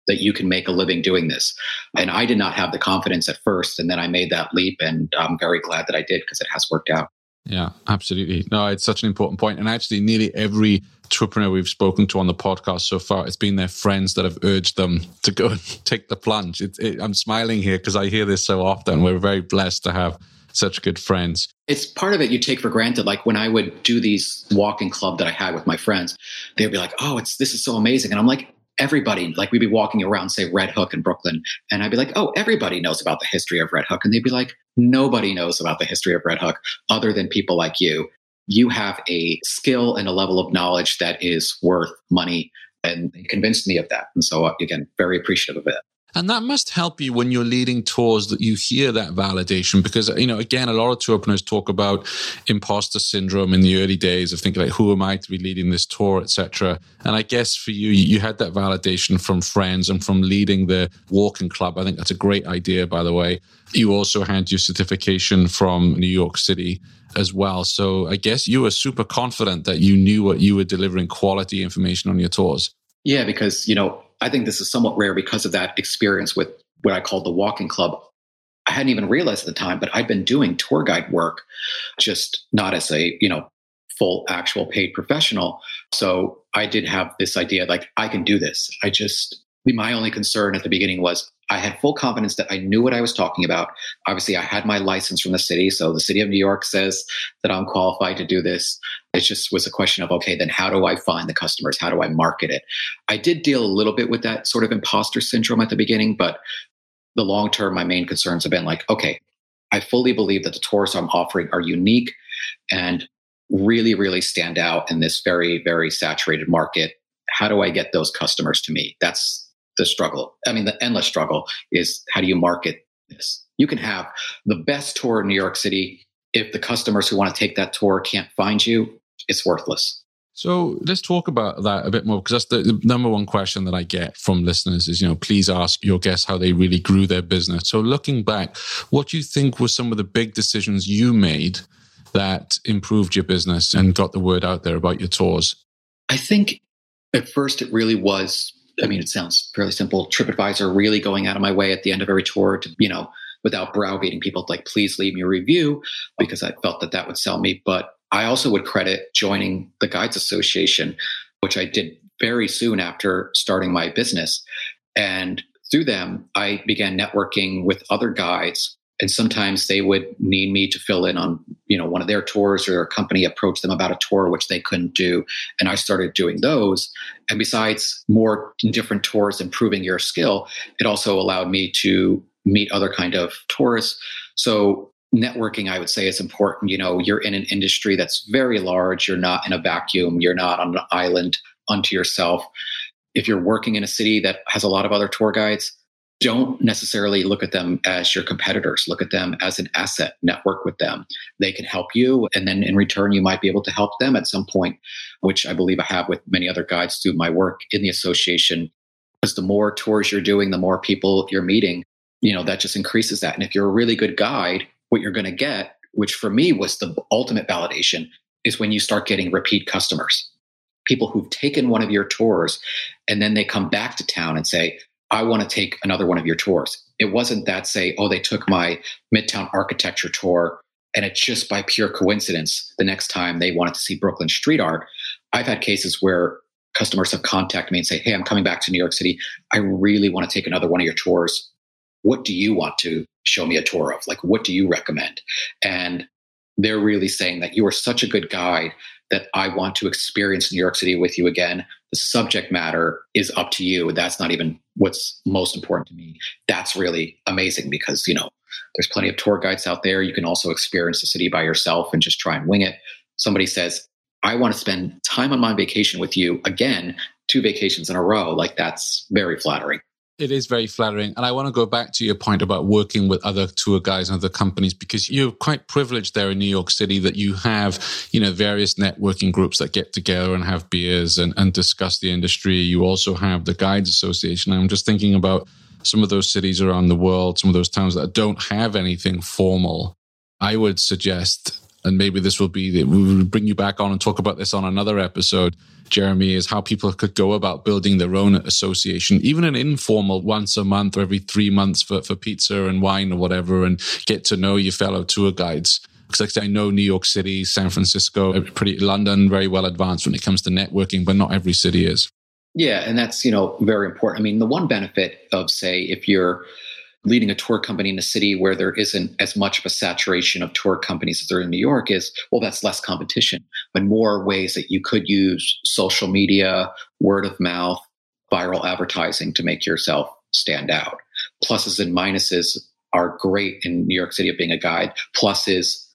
that you can make a living doing this. And I did not have the confidence at first. And then I made that leap. And I'm very glad that I did because it has worked out. Yeah, absolutely. No, it's such an important point. And actually, nearly every entrepreneur we've spoken to on the podcast so far, it's been their friends that have urged them to go and take the plunge. It, it, I'm smiling here because I hear this so often. We're very blessed to have such good friends. It's part of it you take for granted. Like when I would do these walking club that I had with my friends, they'd be like, "Oh, it's this is so amazing," and I'm like, everybody, like we'd be walking around, say Red Hook in Brooklyn, and I'd be like, oh, everybody knows about the history of Red Hook. And they'd be like, nobody knows about the history of Red Hook other than people like you. You have a skill and a level of knowledge that is worth money. And they convinced me of that. And so, uh, again, very appreciative of it. And that must help you when you're leading tours that you hear that validation because, you know, again, a lot of tour openers talk about imposter syndrome in the early days of thinking like, who am I to be leading this tour, etc. And I guess for you, you had that validation from friends and from leading the walking club. I think that's a great idea, by the way. You also had your certification from New York City as well. So I guess you were super confident that you knew what you were delivering quality information on your tours. Yeah, because, you know, I think this is somewhat rare because of that experience with what I called the walking club. I hadn't even realized at the time, but I'd been doing tour guide work, just not as a, you know, full actual paid professional. So I did have this idea like, I can do this. I just, my only concern at the beginning was I had full confidence that I knew what I was talking about. Obviously, I had my license from the city. So the city of New York says that I'm qualified to do this. It just was a question of, okay, then how do I find the customers? How do I market it? I did deal a little bit with that sort of imposter syndrome at the beginning, but the long term, my main concerns have been like, okay, I fully believe that the tours I'm offering are unique and really, really stand out in this very, very saturated market. How do I get those customers to me? That's the struggle. I mean, the endless struggle is how do you market this? You can have the best tour in New York City. If the customers who want to take that tour can't find you, it's worthless. So let's talk about that a bit more because that's the, the, number one question that I get from listeners is, you know, please ask your guests how they really grew their business. So looking back, what do you think were some of the big decisions you made that improved your business and got the word out there about your tours? I think at first it really was, I mean, it sounds fairly simple. TripAdvisor really going out of my way at the end of every tour to, you know, without browbeating people like, please leave me a review because I felt that that would sell me. But I also would credit joining the Guides Association, which I did very soon after starting my business. And through them, I began networking with other guides. And sometimes they would need me to fill in on, you know, one of their tours or a company approached them about a tour which they couldn't do. And I started doing those. And besides more different tours improving your skill, it also allowed me to meet other kind of tourists. So networking i would say is important you know you're in an industry that's very large you're not in a vacuum you're not on an island unto yourself if you're working in a city that has a lot of other tour guides don't necessarily look at them as your competitors. Look at them as an asset. Network with them. They can help you. And then in return you might be able to help them at some point which i believe i have with many other guides through my work in the association. Because the more tours you're doing the more people you're meeting you know that just increases that. And if you're a really good guide what you're going to get, which for me was the ultimate validation, is when you start getting repeat customers. People who've taken one of your tours and then they come back to town and say, I want to take another one of your tours. It wasn't that say, oh, they took my Midtown architecture tour and it's just by pure coincidence the next time they wanted to see Brooklyn street art. I've had cases where customers have contacted me and say, hey, I'm coming back to New York City. I really want to take another one of your tours. What do you want to show me a tour of? Like, what do you recommend? And they're really saying that you are such a good guide that I want to experience New York City with you again. The subject matter is up to you. That's not even what's most important to me. That's really amazing because, you know, there's plenty of tour guides out there. You can also experience the city by yourself and just try and wing it. Somebody says, I want to spend time on my vacation with you again, two vacations in a row. Like that's very flattering. It is very flattering. And I want to go back to your point about working with other tour guides and other companies because you're quite privileged there in New York City that you have, you know, various networking groups that get together and have beers and, and discuss the industry. You also have the Guides Association. I'm just thinking about some of those cities around the world, some of those towns that don't have anything formal. I would suggest, and maybe this will be, we will bring you back on and talk about this on another episode Jeremy, is how people could go about building their own association, even an informal once a month or every three months for, for pizza and wine or whatever, and get to know your fellow tour guides. Because like I know New York City, San Francisco, uh, pretty London, very well advanced when it comes to networking, but not every city is. Yeah, and that's you know very important. I mean, the one benefit of say if you're leading a tour company in a city where there isn't as much of a saturation of tour companies as there in New York is, well, that's less competition, but more ways that you could use social media, word of mouth, viral advertising to make yourself stand out. Pluses and minuses are great in New York City of being a guide. Pluses,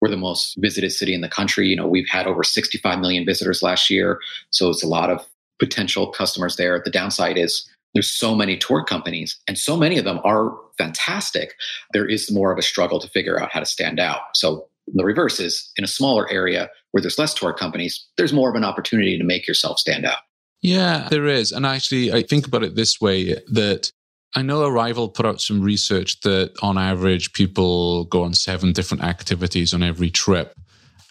we're the most visited city in the country. You know, we've had over 65 million visitors last year. So it's a lot of potential customers there. The downside is there's so many tour companies and so many of them are fantastic. There is more of a struggle to figure out how to stand out. So the reverse is in a smaller area where there's less tour companies there's more of an opportunity to make yourself stand out. Yeah there is. And actually i think about it this way that I know Arival put out some research that on average people go on seven different activities on every trip.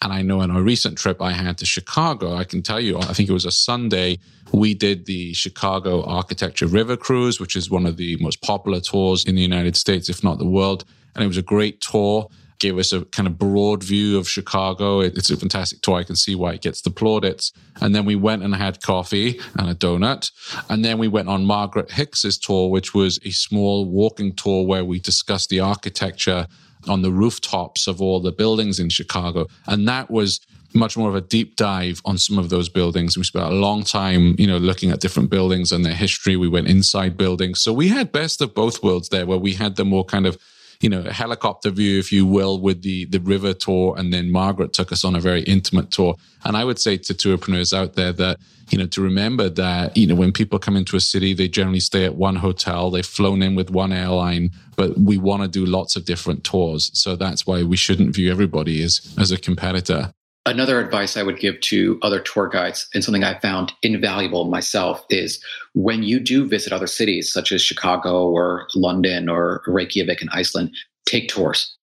And I know on a recent trip I had to Chicago, I can tell you, I think it was a Sunday, we did the Chicago Architecture River Cruise, which is one of the most popular tours in the United States, if not the world. And it was a great tour. Gave us a kind of broad view of Chicago. It's a fantastic tour. I can see why it gets the plaudits. And then we went and had coffee and a donut. And then we went on Margaret Hicks's tour, which was a small walking tour where we discussed the architecture on the rooftops of all the buildings in Chicago. And that was much more of a deep dive on some of those buildings. We spent a long time, you know, looking at different buildings and their history. We went inside buildings. So we had best of both worlds there where we had the more kind of you know, helicopter view, if you will, with the the river tour, and then Margaret took us on a very intimate tour. And I would say to tourpreneurs out there that you know to remember that you know when people come into a city, they generally stay at one hotel, they've flown in with one airline, but we want to do lots of different tours. So that's why we shouldn't view everybody as as a competitor. Another advice I would give to other tour guides and something I found invaluable myself is when you do visit other cities such as Chicago or London or Reykjavik in Iceland, take tours.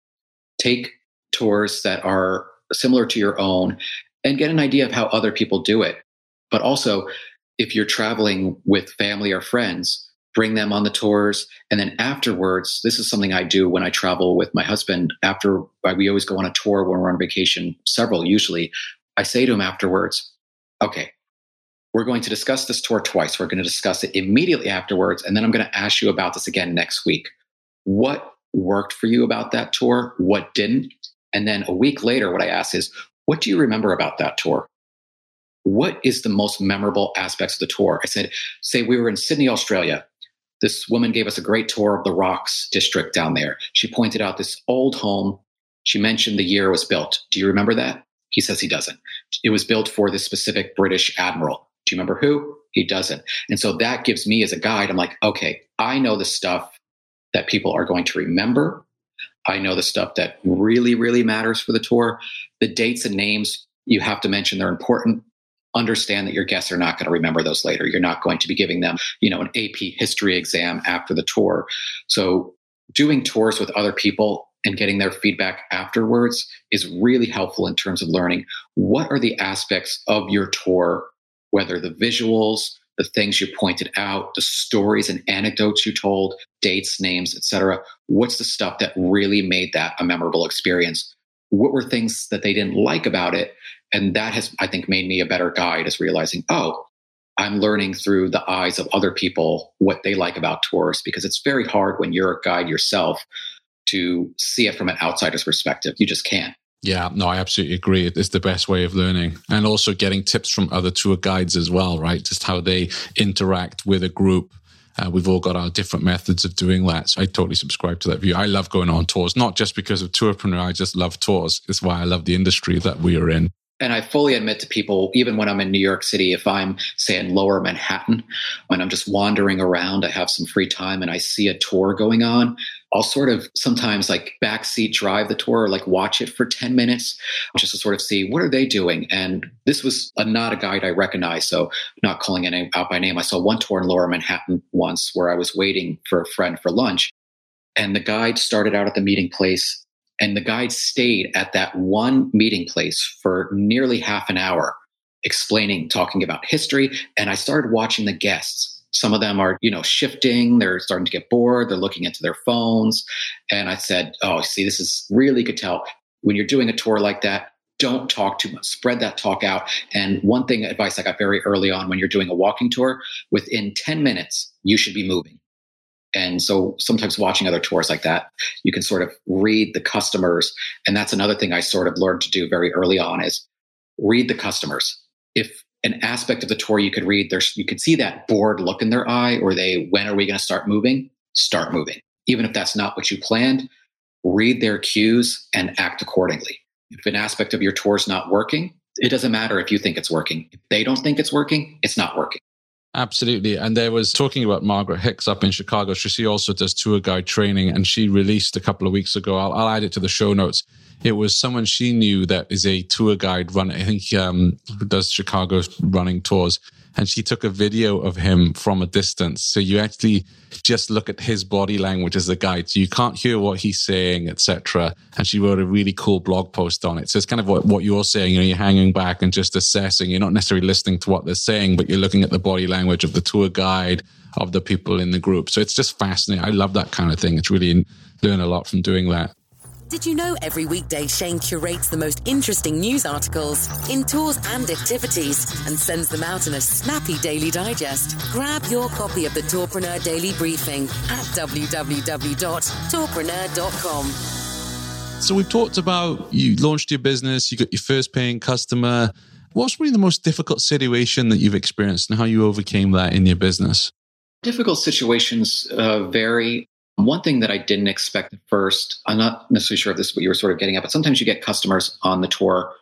Take tours that are similar to your own and get an idea of how other people do it. But also, if you're traveling with family or friends, bring them on the tours. And then afterwards, this is something I do when I travel with my husband. After uh, we always go on a tour when we're on vacation, several usually. I say to him afterwards, okay, we're going to discuss this tour twice. We're going to discuss it immediately afterwards. And then I'm going to ask you about this again next week. What worked for you about that tour? What didn't? And then a week later, what I ask is, what do you remember about that tour? What is the most memorable aspects of the tour? I said, say we were in Sydney, Australia. This woman gave us a great tour of the Rocks district down there. She pointed out this old home. She mentioned the year it was built. Do you remember that? He says he doesn't. It was built for this specific British admiral. Do you remember who? He doesn't. And so that gives me as a guide, I'm like, okay, I know the stuff that people are going to remember. I know the stuff that really, really matters for the tour. The dates and names you have to mention, they're important understand that your guests are not going to remember those later. You're not going to be giving them, you know, an AP history exam after the tour. So doing tours with other people and getting their feedback afterwards is really helpful in terms of learning what are the aspects of your tour, whether the visuals, the things you pointed out, the stories and anecdotes you told, dates, names, etc. What's the stuff that really made that a memorable experience? What were things that they didn't like about it? And that has, I think, made me a better guide is realizing, oh, I'm learning through the eyes of other people what they like about tours because it's very hard when you're a guide yourself to see it from an outsider's perspective. You just can't. Yeah, no, I absolutely agree. It's the best way of learning. And also getting tips from other tour guides as well, right? Just how they interact with a group. Uh, we've all got our different methods of doing that. So I totally subscribe to that view. I love going on tours, not just because of Tourpreneur. I just love tours. It's why I love the industry that we are in and I fully admit to people, even when I'm in New York City, if I'm, say, in lower Manhattan, when I'm just wandering around, I have some free time and I see a tour going on, I'll sort of sometimes like backseat drive the tour or like watch it for 10 minutes just to sort of see what are they doing. And this was a, not a guide I recognize, so not calling it out by name. I saw one tour in lower Manhattan once where I was waiting for a friend for lunch. And the guide started out at the meeting place and the guide stayed at that one meeting place for nearly half an hour, explaining, talking about history. And I started watching the guests. Some of them are, you know, shifting. They're starting to get bored. They're looking into their phones. And I said, Oh, see, this is really could tell when you're doing a tour like that, don't talk too much. Spread that talk out. And one thing advice I got very early on when you're doing a walking tour, within 10 minutes, you should be moving. And so sometimes watching other tours like that, you can sort of read the customers. And that's another thing I sort of learned to do very early on is read the customers. If an aspect of the tour you could read, there's you could see that bored look in their eye, or they, when are we going to start moving? Start moving. Even if that's not what you planned, read their cues and act accordingly. If an aspect of your tour is not working, it doesn't matter if you think it's working. If they don't think it's working, it's not working. Absolutely. And there was talking about Margaret Hicks up in Chicago. She also does tour guide training and she released a couple of weeks ago. I'll, I'll add it to the show notes. It was someone she knew that is a tour guide runner. I think um, does Chicago running tours and she took a video of him from a distance. So you actually just look at his body language as a guide. So you can't hear what he's saying, etc. And she wrote a really cool blog post on it. So it's kind of what, what you're saying. You know, you're hanging back and just assessing. You're not necessarily listening to what they're saying, but you're looking at the body language of the tour guide, of the people in the group. So it's just fascinating. I love that kind of thing. It's really learn a lot from doing that. Did you know every weekday Shane curates the most interesting news articles in tours and activities and sends them out in a snappy daily digest? Grab your copy of the Tourpreneur Daily Briefing at www.tourpreneur.com. So we've talked about you launched your business, you got your first paying customer. What's really the most difficult situation that you've experienced and how you overcame that in your business? Difficult situations uh, vary. One thing that I didn't expect at first, I'm not necessarily sure if this is what you were sort of getting at, but sometimes you get customers on the tour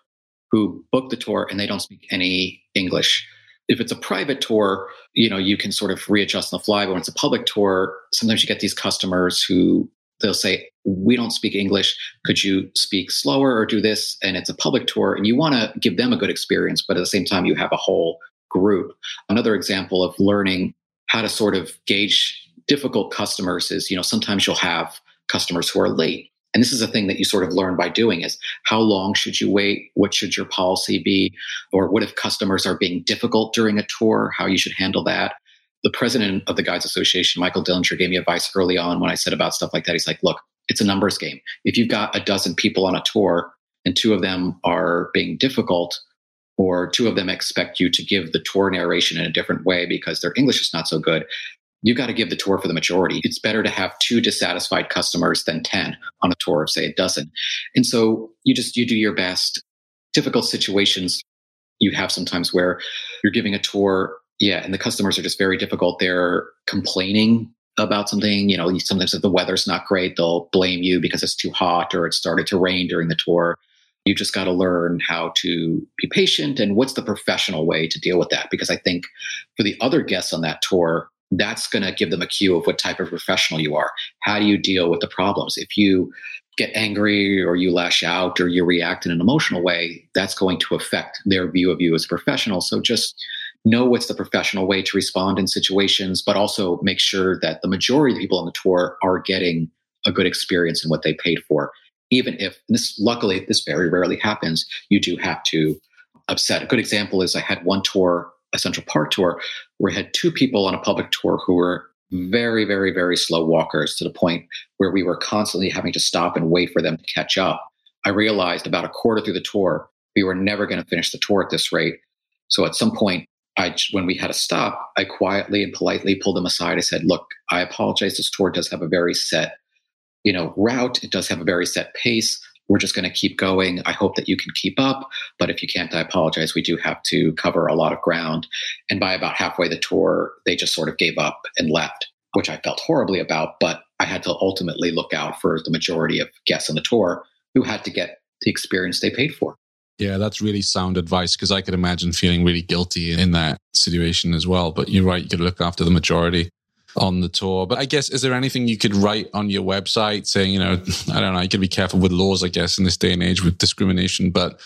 who book the tour and they don't speak any English. If it's a private tour, you know, you can sort of readjust on the fly. But when it's a public tour, sometimes you get these customers who they'll say, We don't speak English. Could you speak slower or do this? And it's a public tour, and you want to give them a good experience, but at the same time, you have a whole group. Another example of learning how to sort of gauge difficult customers is, you know, sometimes you'll have customers who are late. And this is a thing that you sort of learn by doing is how long should you wait? What should your policy be? Or what if customers are being difficult during a tour? How you should handle that? The president of the Guides Association, Michael Dillinger, gave me advice early on when I said about stuff like that. He's like, look, it's a numbers game. If you've got a dozen people on a tour and two of them are being difficult, or two of them expect you to give the tour narration in a different way because their English is not so good, you got to give the tour for the majority. It's better to have two dissatisfied customers than 10 on a tour of, say, a dozen. And so you just, you do your best. Difficult situations you have sometimes where you're giving a tour, yeah, and the customers are just very difficult. They're complaining about something. You know, sometimes if the weather's not great, they'll blame you because it's too hot or it started to rain during the tour. You just got to learn how to be patient and what's the professional way to deal with that. Because I think for the other guests on that tour, that's going to give them a cue of what type of professional you are. How do you deal with the problems? If you get angry or you lash out or you react in an emotional way, that's going to affect their view of you as a professional. So just know what's the professional way to respond in situations, but also make sure that the majority of the people on the tour are getting a good experience in what they paid for. Even if this, luckily, this very rarely happens, you do have to upset. A good example is I had one tour a Central Park tour where we had two people on a public tour who were very, very, very slow walkers to the point where we were constantly having to stop and wait for them to catch up. I realized about a quarter through the tour, we were never going to finish the tour at this rate. So at some point, I, when we had to stop, I quietly and politely pulled them aside. I said, "Look, I apologize. This tour does have a very set, you know, route. It does have a very set pace we're just going to keep going. I hope that you can keep up. But if you can't, I apologize. We do have to cover a lot of ground. And by about halfway the tour, they just sort of gave up and left, which I felt horribly about. But I had to ultimately look out for the majority of guests on the tour who had to get the experience they paid for. Yeah, that's really sound advice because I could imagine feeling really guilty in that situation as well. But you're right, you could look after the majority on the tour. But I guess, is there anything you could write on your website saying, you know, I don't know, you could be careful with laws, I guess, in this day and age with discrimination, but,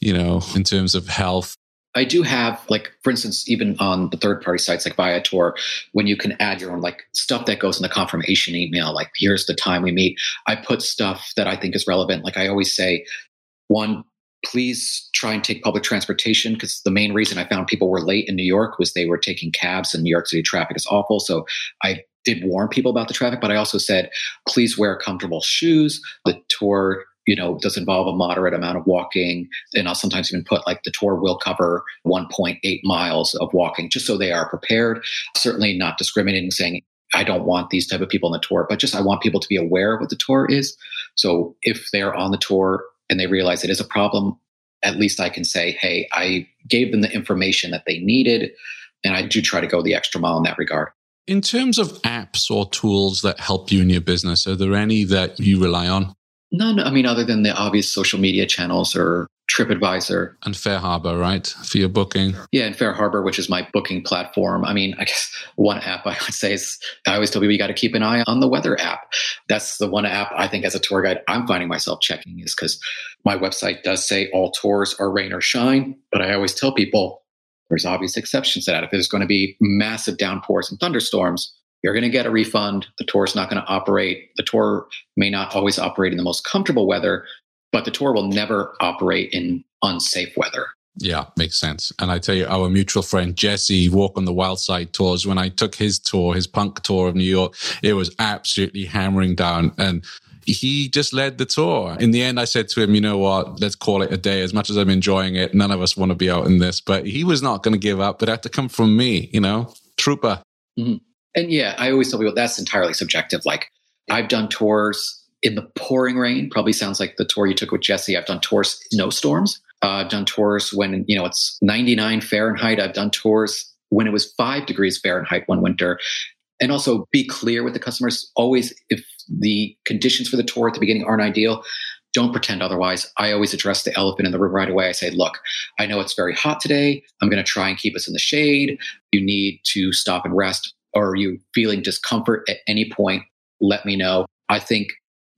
you know, in terms of health. I do have, like, for instance, even on the third party sites like Viator, when you can add your own, like, stuff that goes in the confirmation email, like, here's the time we meet. I put stuff that I think is relevant. Like, I always say, one, please try and take public transportation because the main reason I found people were late in New York was they were taking cabs and New York City traffic is awful. So I did warn people about the traffic, but I also said, please wear comfortable shoes. The tour you know, does involve a moderate amount of walking. And I'll sometimes even put like the tour will cover 1.8 miles of walking just so they are prepared. Certainly not discriminating, saying, I don't want these type of people on the tour, but just I want people to be aware of what the tour is. So if they're on the tour and they realize it is a problem, at least I can say, hey, I gave them the information that they needed. And I do try to go the extra mile in that regard. In terms of apps or tools that help you in your business, are there any that you rely on? None. I mean, other than the obvious social media channels or TripAdvisor. And FareHarbor, right? For your booking. Yeah, and FareHarbor, which is my booking platform. I mean, I guess one app I would say is I always tell people you got to keep an eye on the weather app. That's the one app I think as a tour guide I'm finding myself checking is because my website does say all tours are rain or shine, but I always tell people there's obvious exceptions to that. If there's going to be massive downpours and thunderstorms, you're going to get a refund. The tour is not going to operate. The tour may not always operate in the most comfortable weather, but the tour will never operate in unsafe weather. Yeah, makes sense. And I tell you, our mutual friend Jesse, Walk on the Wild Side tours, when I took his tour, his punk tour of New York, it was absolutely hammering down. And he just led the tour. In the end, I said to him, you know what, let's call it a day. As much as I'm enjoying it, none of us want to be out in this. But he was not going to give up, but it had to come from me, you know, trooper. Mm-hmm. And yeah, I always tell people that's entirely subjective. Like I've done tours in the pouring rain. Probably sounds like the tour you took with Jesse. I've done tours snowstorms. Uh, I've done tours when you know it's 99 Fahrenheit. I've done tours when it was five degrees Fahrenheit one winter. And also be clear with the customers. Always, if the conditions for the tour at the beginning aren't ideal, don't pretend otherwise. I always address the elephant in the room right away. I say, look, I know it's very hot today. I'm going to try and keep us in the shade. You need to stop and rest or are you feeling discomfort at any point, let me know. I think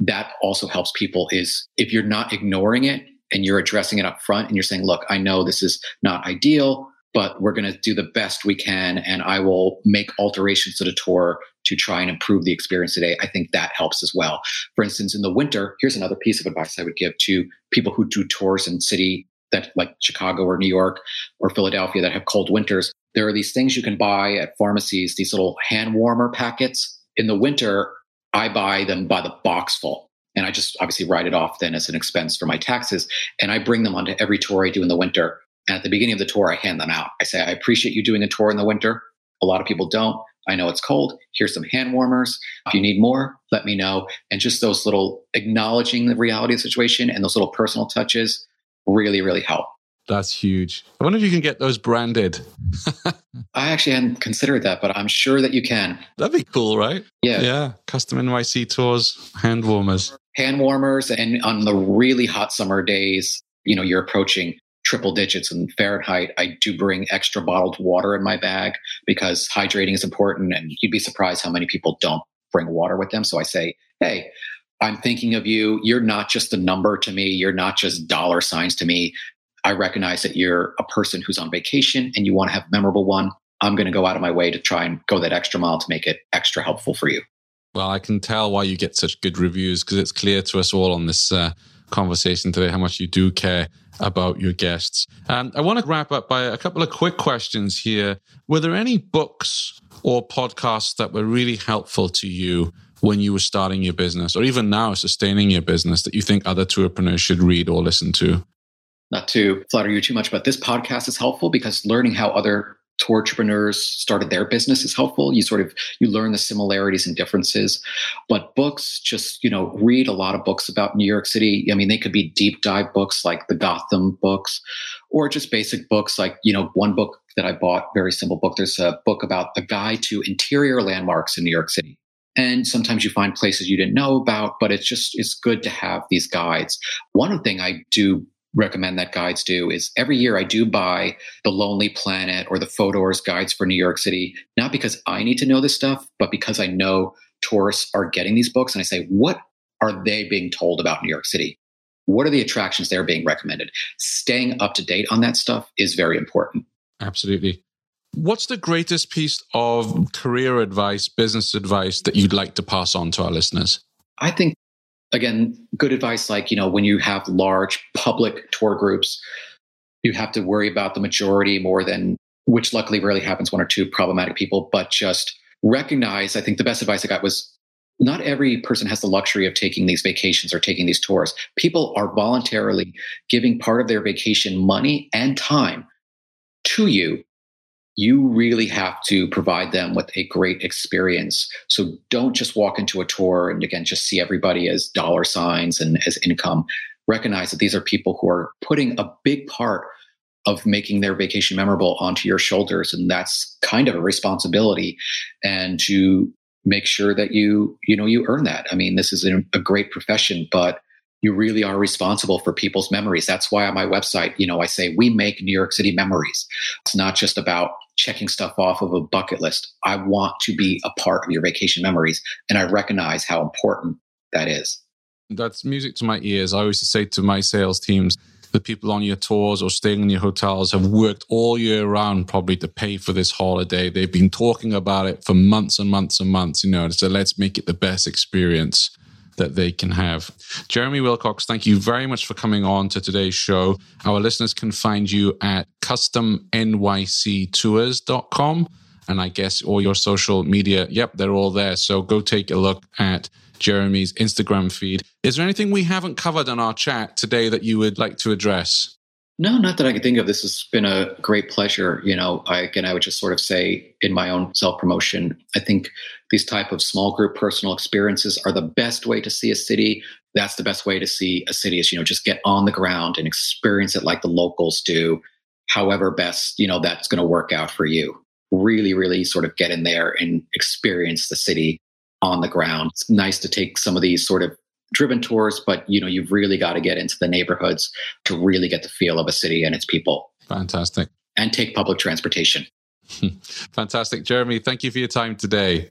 that also helps people is if you're not ignoring it and you're addressing it up front and you're saying, look, I know this is not ideal, but we're going to do the best we can and I will make alterations to the tour to try and improve the experience today. I think that helps as well. For instance, in the winter, here's another piece of advice I would give to people who do tours in city that like Chicago or New York or Philadelphia that have cold winters. There are these things you can buy at pharmacies, these little hand warmer packets. In the winter, I buy them by the box full. And I just obviously write it off then as an expense for my taxes. And I bring them onto every tour I do in the winter. And at the beginning of the tour, I hand them out. I say, I appreciate you doing a tour in the winter. A lot of people don't. I know it's cold. Here's some hand warmers. If you need more, let me know. And just those little acknowledging the reality of the situation and those little personal touches really, really help. That's huge. I wonder if you can get those branded. I actually hadn't considered that, but I'm sure that you can. That'd be cool, right? Yeah. Yeah. Custom NYC tours, hand warmers. Hand warmers. And on the really hot summer days, you know, you're approaching triple digits in Fahrenheit. I do bring extra bottled water in my bag because hydrating is important. And you'd be surprised how many people don't bring water with them. So I say, hey, I'm thinking of you. You're not just a number to me. You're not just dollar signs to me. I recognize that you're a person who's on vacation and you want to have a memorable one. I'm going to go out of my way to try and go that extra mile to make it extra helpful for you. Well, I can tell why you get such good reviews because it's clear to us all on this uh, conversation today how much you do care about your guests. Um, I want to wrap up by a couple of quick questions here. Were there any books or podcasts that were really helpful to you when you were starting your business or even now sustaining your business that you think other entrepreneurs should read or listen to? Not to flatter you too much, but this podcast is helpful because learning how other tour entrepreneurs started their business is helpful. You sort of you learn the similarities and differences. But books just you know read a lot of books about new york city. I mean they could be deep dive books like the gotham books or just basic books like you know one book that i bought very simple book. There's a book about a guide to interior landmarks in new york city. And sometimes you find places you didn't know about but it's just it's good to have these guides. One thing i do recommend that guides do is every year I do buy the Lonely Planet or the Fodor's guides for New York City, not because I need to know this stuff, but because I know tourists are getting these books. And I say, what are they being told about New York City? What are the attractions they're being recommended? Staying up to date on that stuff is very important. Absolutely. What's the greatest piece of career advice, business advice that you'd like to pass on to our listeners? I think again, good advice like, you know, when you have large public tour groups, you have to worry about the majority more than, which luckily rarely happens, one or two problematic people, but just recognize. I think the best advice I got was not every person has the luxury of taking these vacations or taking these tours. People are voluntarily giving part of their vacation money and time to you you really have to provide them with a great experience. So don't just walk into a tour and again, just see everybody as dollar signs and as income. Recognize that these are people who are putting a big part of making their vacation memorable onto your shoulders. And that's kind of a responsibility. And to make sure that you, you know, you earn that. I mean, this is a, great profession, but you really are responsible for people's memories. That's why on my website, you know, I say we make New York City memories. It's not just about checking stuff off of a bucket list. I want to be a part of your vacation memories. And I recognize how important that is. That's music to my ears. I always say to my sales teams, the people on your tours or staying in your hotels have worked all year round probably to pay for this holiday. They've been talking about it for months and months and months, you know, so let's make it the best experience that they can have. Jeremy Wilcox, thank you very much for coming on to today's show. Our listeners can find you at customnyctours.com. And I guess all your social media, yep, they're all there. So go take a look at Jeremy's Instagram feed. Is there anything we haven't covered on our chat today that you would like to address? No, not that I can think of. This has been a great pleasure. You know, I, again, I would just sort of say in my own self promotion, I think these type of small group personal experiences are the best way to see a city. That's the best way to see a city is, you know, just get on the ground and experience it like the locals do. However, best, you know, that's going to work out for you. Really, really sort of get in there and experience the city on the ground. It's nice to take some of these sort of driven tours, but you know, you've really got to get into the neighborhoods to really get the feel of a city and its people. Fantastic. And take public transportation. Fantastic. Jeremy, thank you for your time today.